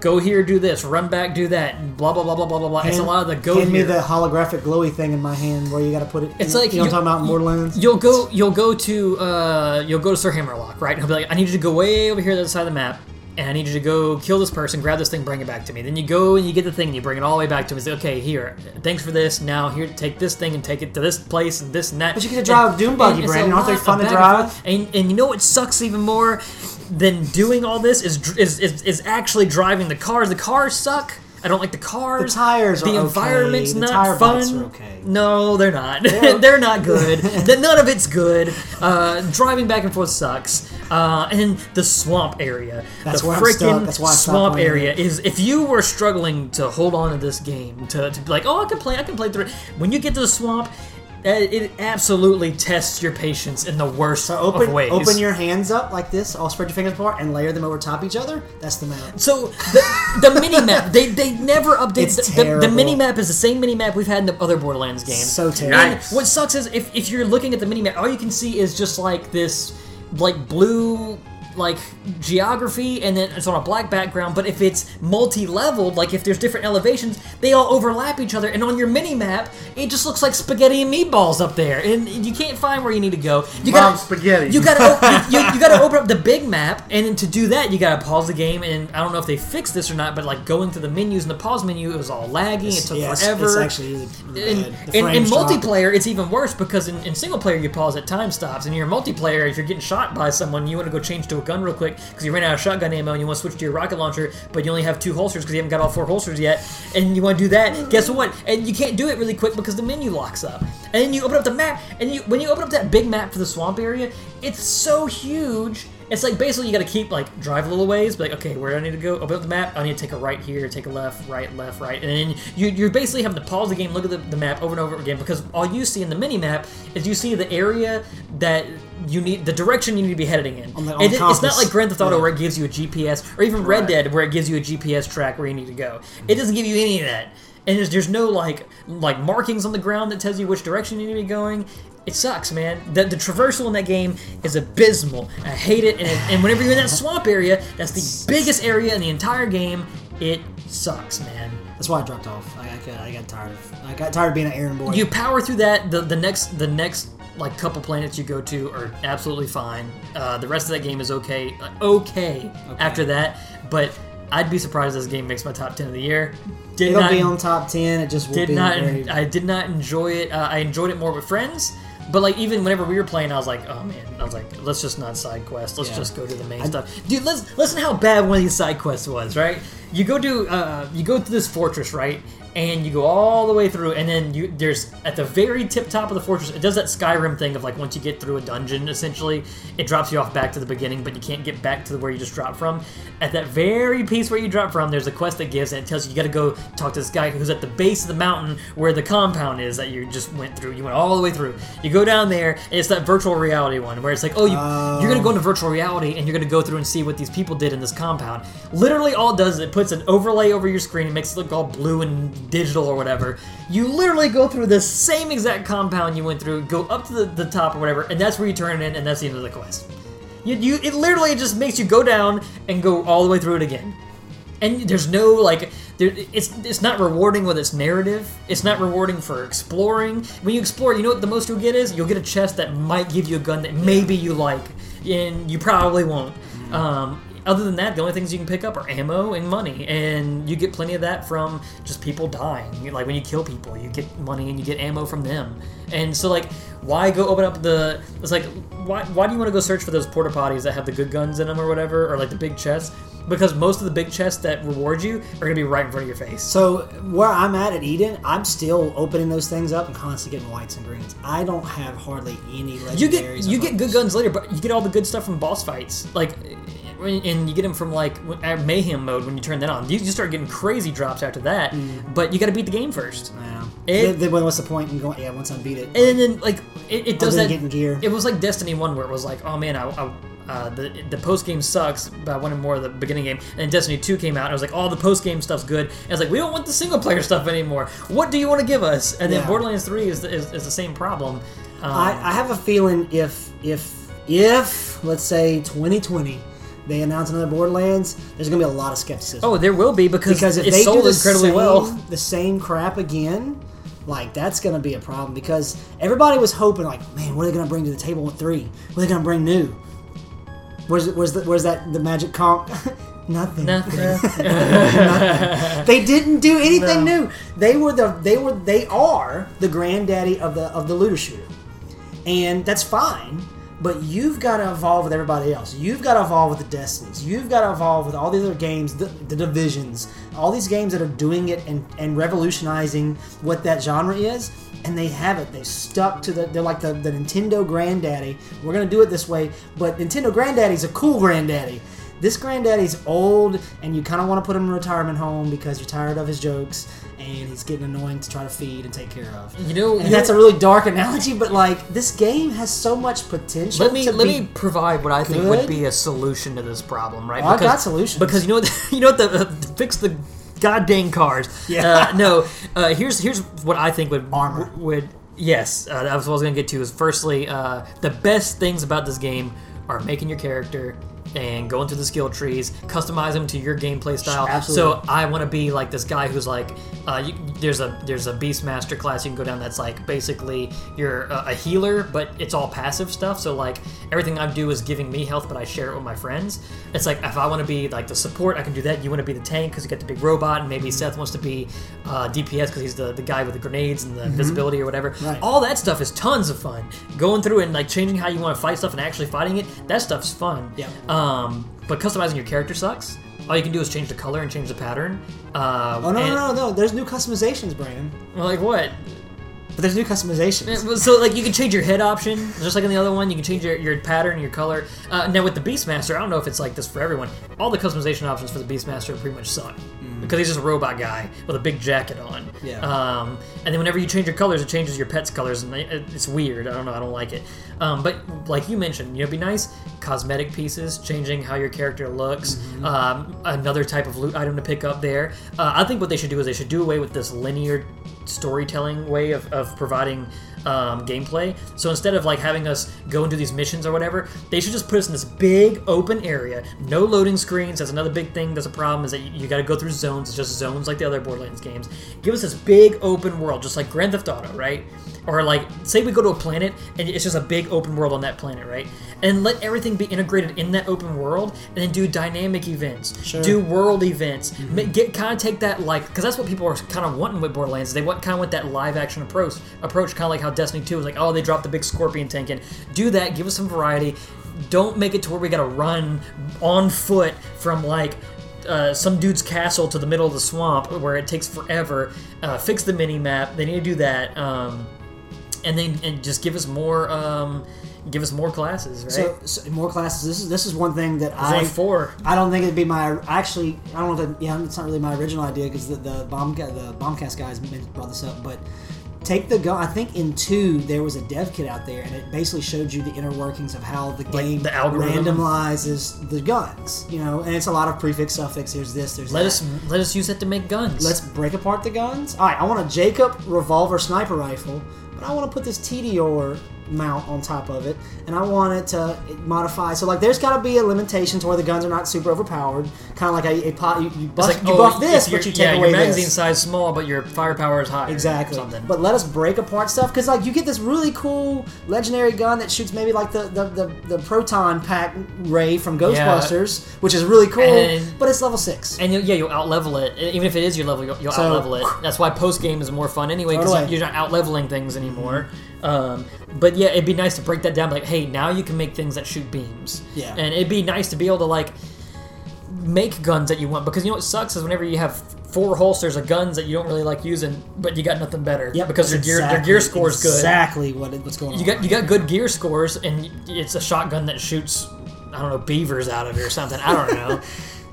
go here, do this, run back, do that. Blah blah blah blah blah blah blah. it's a lot of the go Hand me the holographic glowy thing in my hand where you got to put it. It's you, like you know talking about in Borderlands. You'll go. You'll go to. Uh, you'll go to Sir Hammerlock, right? And he'll be like, "I need you to go way over here to the other side of the map, and I need you to go kill this person, grab this thing, bring it back to me." Then you go and you get the thing, and you bring it all the way back to him. Say, "Okay, here, thanks for this. Now here, take this thing and take it to this place and this and that." But you get to drive a Doom buggy, Brandon. Aren't they fun to and drive? And and you know what sucks even more than doing all this is is is, is actually driving the cars. The cars suck. I don't like the cars. The tires The are okay. environment's The not fun. okay. No, they're not. They're, not good. None of it's good. Uh, driving back and forth sucks. Uh, and the swamp area. That's the where freaking That's why swamp area it. is. If you were struggling to hold on to this game, to, to be like, oh, I can play, I can play through it. When you get to the swamp, it absolutely tests your patience in the worst So open, of ways. open your hands up like this. All spread your fingers apart and layer them over top each other. That's the map. So the, the mini map, they they never update It's the, the, the mini map is the same mini map we've had in the other Borderlands games. So terrible. And what sucks is if, if you're looking at the mini map, all you can see is just like this like blue like geography and then it's on a black background, but if it's multi-leveled, like if there's different elevations, they all overlap each other. And on your mini map, it just looks like spaghetti and meatballs up there, and you can't find where you need to go. You Mom gotta, spaghetti. You gotta you, you gotta open up the big map, and then to do that, you gotta pause the game. And I don't know if they fixed this or not, but like going through the menus and the pause menu, it was all laggy. It took Yeah, it's- forever. It's actually really in, bad. The in, in frames drop. multiplayer, it's even worse because in, in single player you pause at time stops, and in your multiplayer, if you're getting shot by someone, you want to go change to a gun real quick because you ran out of shotgun ammo and you want to switch to your rocket launcher, but you only have two holsters because you haven't got all four holsters yet, and you want to do that. Guess what? And you can't do it really quick because the menu locks up. And then you open up the map, and you when you open up that big map for the swamp area, it's so huge. It's like basically you got to keep like drive a little ways, be like okay, where do I need to go? Open up the map. I need to take a right here, take a left, right, left, right, and then you, you're basically having to pause the game, look at the, the map over and over again because all you see in the mini map is you see the area that you need, the direction you need to be heading in. On the- on It- it's not like Grand Theft Auto Yeah. where it gives you a GPS, or even Red Right. Dead where it gives you a GPS track where you need to go. It doesn't give you any of that, and there's, there's no like like markings on the ground that tells you which direction you need to be going. It sucks, man. The, the traversal in that game is abysmal. I hate it, and, and whenever you're in that swamp area, that's the biggest area in the entire game. It sucks, man. That's why I dropped off. I, I, got, I got tired of. I got tired of being an errand boy. You power through that. The the next the next like couple planets you go to are absolutely fine. Uh, the rest of that game is okay, uh, okay, after that. But I'd be surprised if this game makes my top ten of the year. Did It'll not, be on top ten. It just did not I did not enjoy it. Uh, I enjoyed it more with friends. But like even whenever we were playing, I was like, oh man, I was like, let's just not side quest. Let's Yeah. just go to the main stuff. Dude, listen, listen how bad one of these side quests was, right? You go to uh, you go to this fortress, right? And you go all the way through, and then you there's at the very tip top of the fortress. It does that Skyrim thing of like once you get through a dungeon, essentially, it drops you off back to the beginning, but you can't get back to where you just dropped from. At that very piece where you dropped from, there's a quest that gives, and it tells you you got to go talk to this guy who's at the base of the mountain where the compound is that you just went through. You went all the way through. You go down there, and it's that virtual reality one where it's like, oh, you, oh. you're gonna go into virtual reality, and you're gonna go through and see what these people did in this compound. Literally, all it does is it puts an overlay over your screen and makes it look all blue and digital or whatever. You literally go through the same exact compound you went through, go up to the, the top or whatever, and that's where you turn it in, and that's the end of the quest. You, you, it literally just makes you go down and go all the way through it again. And there's no like there, it's it's not rewarding with its narrative. It's not rewarding for exploring. When you explore you know what the most you'll get is? You'll get a chest that might give you a gun that maybe you like and you probably won't. Um, other than that the only things you can pick up are ammo and money and you get plenty of that from just people dying like when you kill people you get money and you get ammo from them and so like why go open up the it's like why, why do you want to go search for those porta potties that have the good guns in them or whatever or like the big chests because most of the big chests that reward you are going to be right in front of your face. So where I'm at at Eden, I'm still opening those things up and constantly getting whites and greens. I don't have hardly any legendaries. You get you get good guns later, but you get all the good stuff from boss fights, like, and you get them from like mayhem mode when you turn that on. You, you start getting crazy drops after that, but you got to beat the game first. Yeah. It- Then- what's the point in going? Yeah, once I beat it. And then like it, it does that. getting gear. It was like Destiny One, where it was like, oh man, I, I, uh, the the post game sucks, but I wanted more of the beginning game. And then Destiny Two came out, and it was like, all the post game stuff's good. And it's like, we don't want the single player stuff anymore. What do you want to give us? And then Yeah. Borderlands Three is, the- is, is the same problem. Um, I, I have a feeling if if if let's say 2020 they announce another Borderlands, there's gonna be a lot of skepticism. oh, there will be because, because if they sold do the incredibly same, well. the same crap again, like that's gonna be a problem because everybody was hoping like, man, what are they gonna bring to the table with three? What are they gonna bring new? Where's where's the, where's that the magic comp? Nothing. Nothing. They didn't do anything No. new. They were the they were they are the granddaddy of the of the looter shooter, and that's fine. But you've got to evolve with everybody else. You've got to evolve with the Destinies. You've got to evolve with all these other games, the, the divisions, all these games that are doing it and, and revolutionizing what that genre is. And they have it. They stuck to the. They're like the, the Nintendo granddaddy. We're gonna do it this way. But Nintendo granddaddy's a cool granddaddy. This granddaddy's old, and you kind of want to put him in a retirement home because you're tired of his jokes, and he's getting annoying to try to feed and take care of. You know, And that's a really dark analogy, but like this game has so much potential. Let me let me provide what I think would be a solution to this problem, right? Oh, I've got solutions. Because you know what, you know what the uh, fix the goddamn cars. Yeah. Uh, no, uh, here's here's what I think would Armor. would yes. Uh, that was what I was gonna get to. Is firstly, uh, the best things about this game are making your character and going through the skill trees, customize them to your gameplay style. Absolutely. So I want to be like this guy who's like, uh, you, there's a there's a Beastmaster class you can go down that's like basically you're a, a healer, but it's all passive stuff. So like everything I do is giving me health, but I share it with my friends. It's like if I want to be like the support, I can do that. You want to be the tank because you got the big robot, and maybe Seth wants to be uh, DPS because he's the, the guy with the grenades and the invisibility or whatever. Right. All that stuff is tons of fun. Going through and like changing how you want to fight stuff and actually fighting it, that stuff's fun. Yeah. Um, but customizing your character sucks. All you can do is change the color and change the pattern. Uh, Oh no, and- no, no, no! There's new customizations, Brandon. Like what? But there's new customizations. So like you can change your head option, just like in the other one. You can change your, your pattern, your color. Uh, now with the Beastmaster, I don't know if it's like this for everyone. All the customization options for the Beastmaster pretty much suck because he's just a robot guy with a big jacket on. Yeah. Um, and then whenever you change your colors, it changes your pet's colors, and it's weird. I don't know. I don't like it. Um, but like you mentioned, you know, it'd be nice cosmetic pieces, changing how your character looks. Um, another type of loot item to pick up there. Uh, I think what they should do is they should do away with this linear storytelling way of, of providing um, gameplay. So instead of like having us go and do these missions or whatever, they should just put us in this big open area, no loading screens. That's another big thing. That's a problem is that you, you got to go through zones. It's just zones like the other Borderlands games. Give us this big open world, just like Grand Theft Auto, right? Or like say we go to a planet and it's just a big open world on that planet, right? And let everything be integrated in that open world, and then do dynamic events, Sure. do world events. Ma- Get kind of take that like because that's what people are kind of wanting with Borderlands. They want kind of want that live action approach, approach kind of like how Destiny 2 was like, oh, they dropped the big scorpion tank in. Do that. Give us some variety. Don't make it to where we got to run on foot from like. Uh, some dude's castle to the middle of the swamp where it takes forever. Uh, fix the mini map. They need to do that, um, and then and just give us more, um, give us more classes, right? So, so more classes. This is this is one thing that There's I only four. I don't think it'd be my actually. I don't know if it, yeah, it's not really my original idea because the the bomb the bombcast guys brought this up, but. Take the gun. I think in two there was a dev kit out there, and it basically showed you the inner workings of how the game the algorithm? randomizes the guns. You know, and it's a lot of prefix, suffix. There's this. There's Let that. us let us use that to make guns. Let's break apart the guns. All right, I want a Jacob revolver sniper rifle, but I want to put this Tediore mount on top of it, and I want it to modify. So like, there's got to be a limitation to where the guns are not super overpowered. Kind of like a, a pot. You, you, buff, like, you oh, buff this, but you take yeah, away your magazine this. size small, but your firepower is high. Exactly. But let us break apart stuff because like you get this really cool legendary gun that shoots maybe like the the, the, the proton pack ray from Ghostbusters, which is really cool, And- but it's level six. and you, yeah, you'll out level it. Even if it is your level, you'll, you'll So- out level it. That's why post game is more fun anyway, because you're not out leveling things anymore. Mm-hmm. Um, but yeah, it'd be nice to break that down. Like, hey, now you can make things that shoot beams. Yeah. And it'd be nice to be able to like make guns that you want because you know what sucks is whenever you have four holsters of guns that you don't really like using, but you got nothing better. Yeah. because your gear, exactly- your gear score is good. Exactly what it, what's going on. You got you got good gear scores, and it's a shotgun that shoots I don't know beavers out of it or something. I don't know.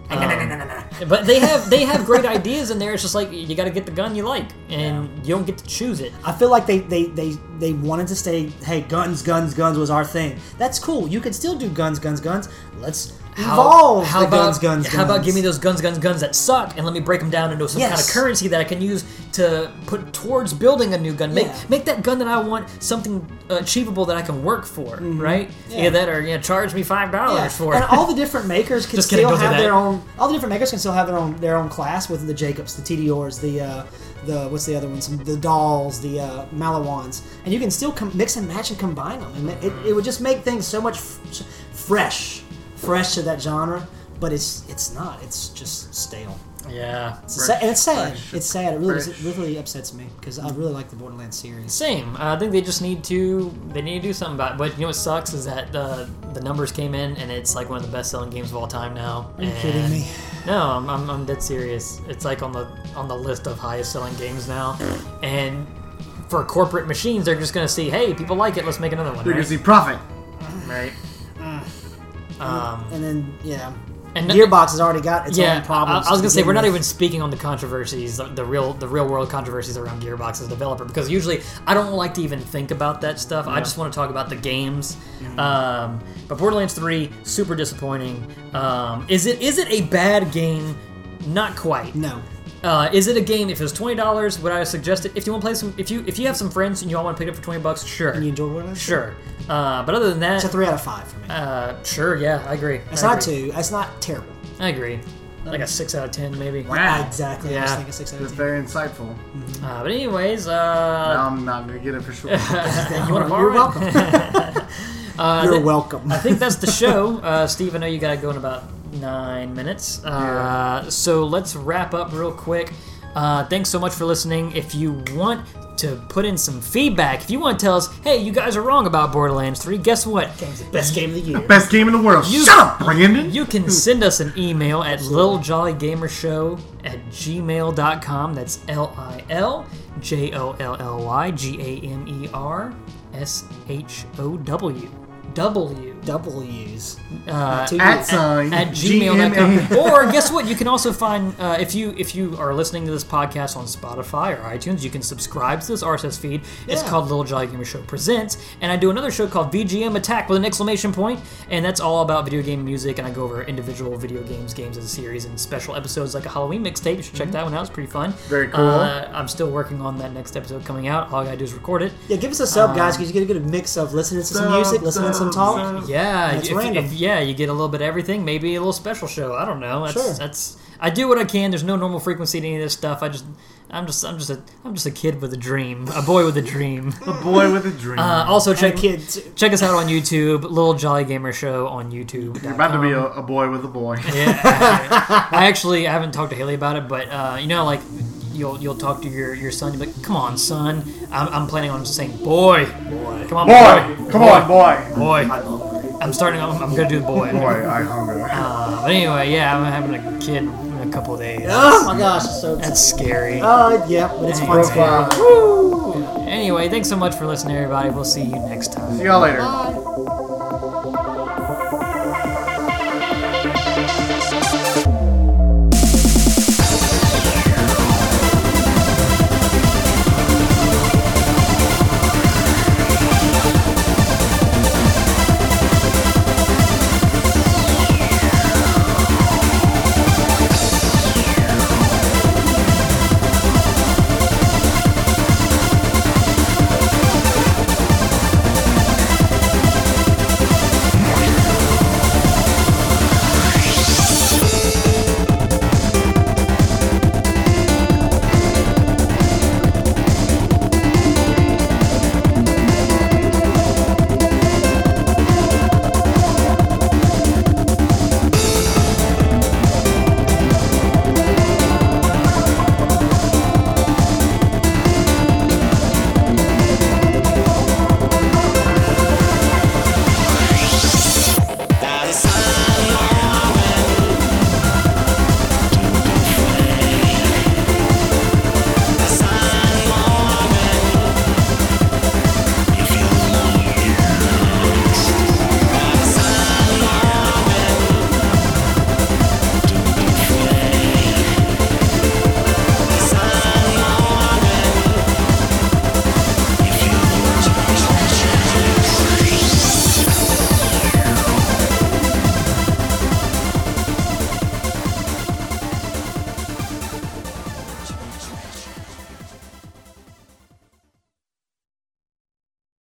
Um, but they have they have great ideas in there. It's just like you got to get the gun you like, and you don't get to choose it. I feel like they, they, they, they wanted to stay, hey, guns, guns, guns was our thing. That's cool. You can still do guns, guns, guns. Let's evolve how the about guns, guns, how about give me those guns, guns, guns that suck, and let me break them down into some kind of currency that I can use to put towards building a new gun. Make Yeah. make that gun that I want something achievable that I can work for, right? Mm-hmm. Yeah. Either that or yeah, charge me five dollars Yeah. for and all the different makers can Just still have that. their own. All the different makers can still have their own their own class with the Jakobs, the Tediores, the uh, the what's the other ones? The Dahls, the uh, Maliwans, and you can still com- mix and match and combine them, and it, it would just make things so much f- fresh, fresh to that genre. But it's it's not. It's just stale. yeah. It's sa- and it's sad. fresh, It's sad. It really, fresh. it really upsets me because I really like the Borderlands series. Same. Uh, I think they just need to they need to do something about it. But you know what sucks is that the the numbers came in and it's like one of the best selling games of all time now. Are you And- kidding me? No, I'm, I'm, I'm dead serious. It's like on the on the list of highest selling games now, and for corporate machines, they're just gonna see, hey, people like it, let's make another one, They're gonna see profit. right? Um, And then yeah, and Gearbox has already got its yeah, own problems. I, I was gonna say we're not even speaking on the controversies, the, the real the real world controversies around Gearbox as a developer, because usually I don't like to even think about that stuff. I just want to talk about the games. Um, but Borderlands Three, super disappointing. Um, is it is it a bad game? Not quite. No. Uh, is it a game? If it was twenty dollars, would I suggest it? If you want to play some, if you if you have some friends and you all want to pick it up for twenty bucks, sure, And you enjoyed what I sure. Uh, but other than that, It's a three out of five for me. uh, sure, yeah, I agree. it's I not agree. two. It's not terrible. I agree. Like a six out of ten, maybe. Wow. Exactly. I was Yeah. thinking six out That's of ten. very insightful. Uh, but anyways, uh, Now I'm not gonna get it for sure. you want to You're borrow it? welcome. Uh, You're th- welcome. I think that's the show. Uh, Steve, I know you got to go in about nine minutes. Uh, So let's wrap up real quick. Uh, thanks so much for listening. If you want to put in some feedback, if you want to tell us, hey, you guys are wrong about Borderlands 3, guess what? Game's the Best game of the year. The Best game in the world. You- Shut up, Brandon. You can send us an email at littleJollyGamerShow at gmail.com. That's L I L J O L L Y G A M E R S H O W. W. W's. Uh, Two At sign at GMA. gmail.com. or guess what? You can also find uh, if you if you are listening to this podcast on Spotify or iTunes, you can subscribe to this RSS feed. It's Yeah. called Little Jolly Gamer Show Presents, and I do another show called VGM Attack with an exclamation point, and that's all about video game music. And I go over individual video games, games as a series, and special episodes like a Halloween mixtape. You should check that one out; it's pretty fun. Mm-hmm. Very cool. Uh, I'm still working on that next episode coming out. All I gotta do is record it. Yeah, give us a sub, guys, because you get a good mix of listening to some music, listening to some talk. Yeah, That's if, random. if- yeah, you get a little bit of everything. Maybe a little special show. I don't know. That's, Sure. That's I do what I can. There's no normal frequency to any of this stuff. I just I'm just I'm just a I'm just a kid with a dream, a boy with a dream. A boy with a dream. Uh, also check check us out on YouTube, Little Jolly Gamer Show on YouTube. You're about to be a, a boy with a boy. Yeah, I, I actually I haven't talked to Haley about it, but uh, you know, like you'll you'll talk to your your son. You're like, come on, son. I'm, I'm planning on just saying, boy, boy, come on, Boy, come on, boy. boy. I'm starting. I'm, I'm gonna do the boy. Boy, I hunger. Uh, but anyway, yeah, I'm having a kid in a couple days. Oh my gosh, it's so. That's scary. Uh, yeah, but it's fun. Profile. Anyway, thanks so much for listening, everybody. We'll see you next time. See y'all later. Bye.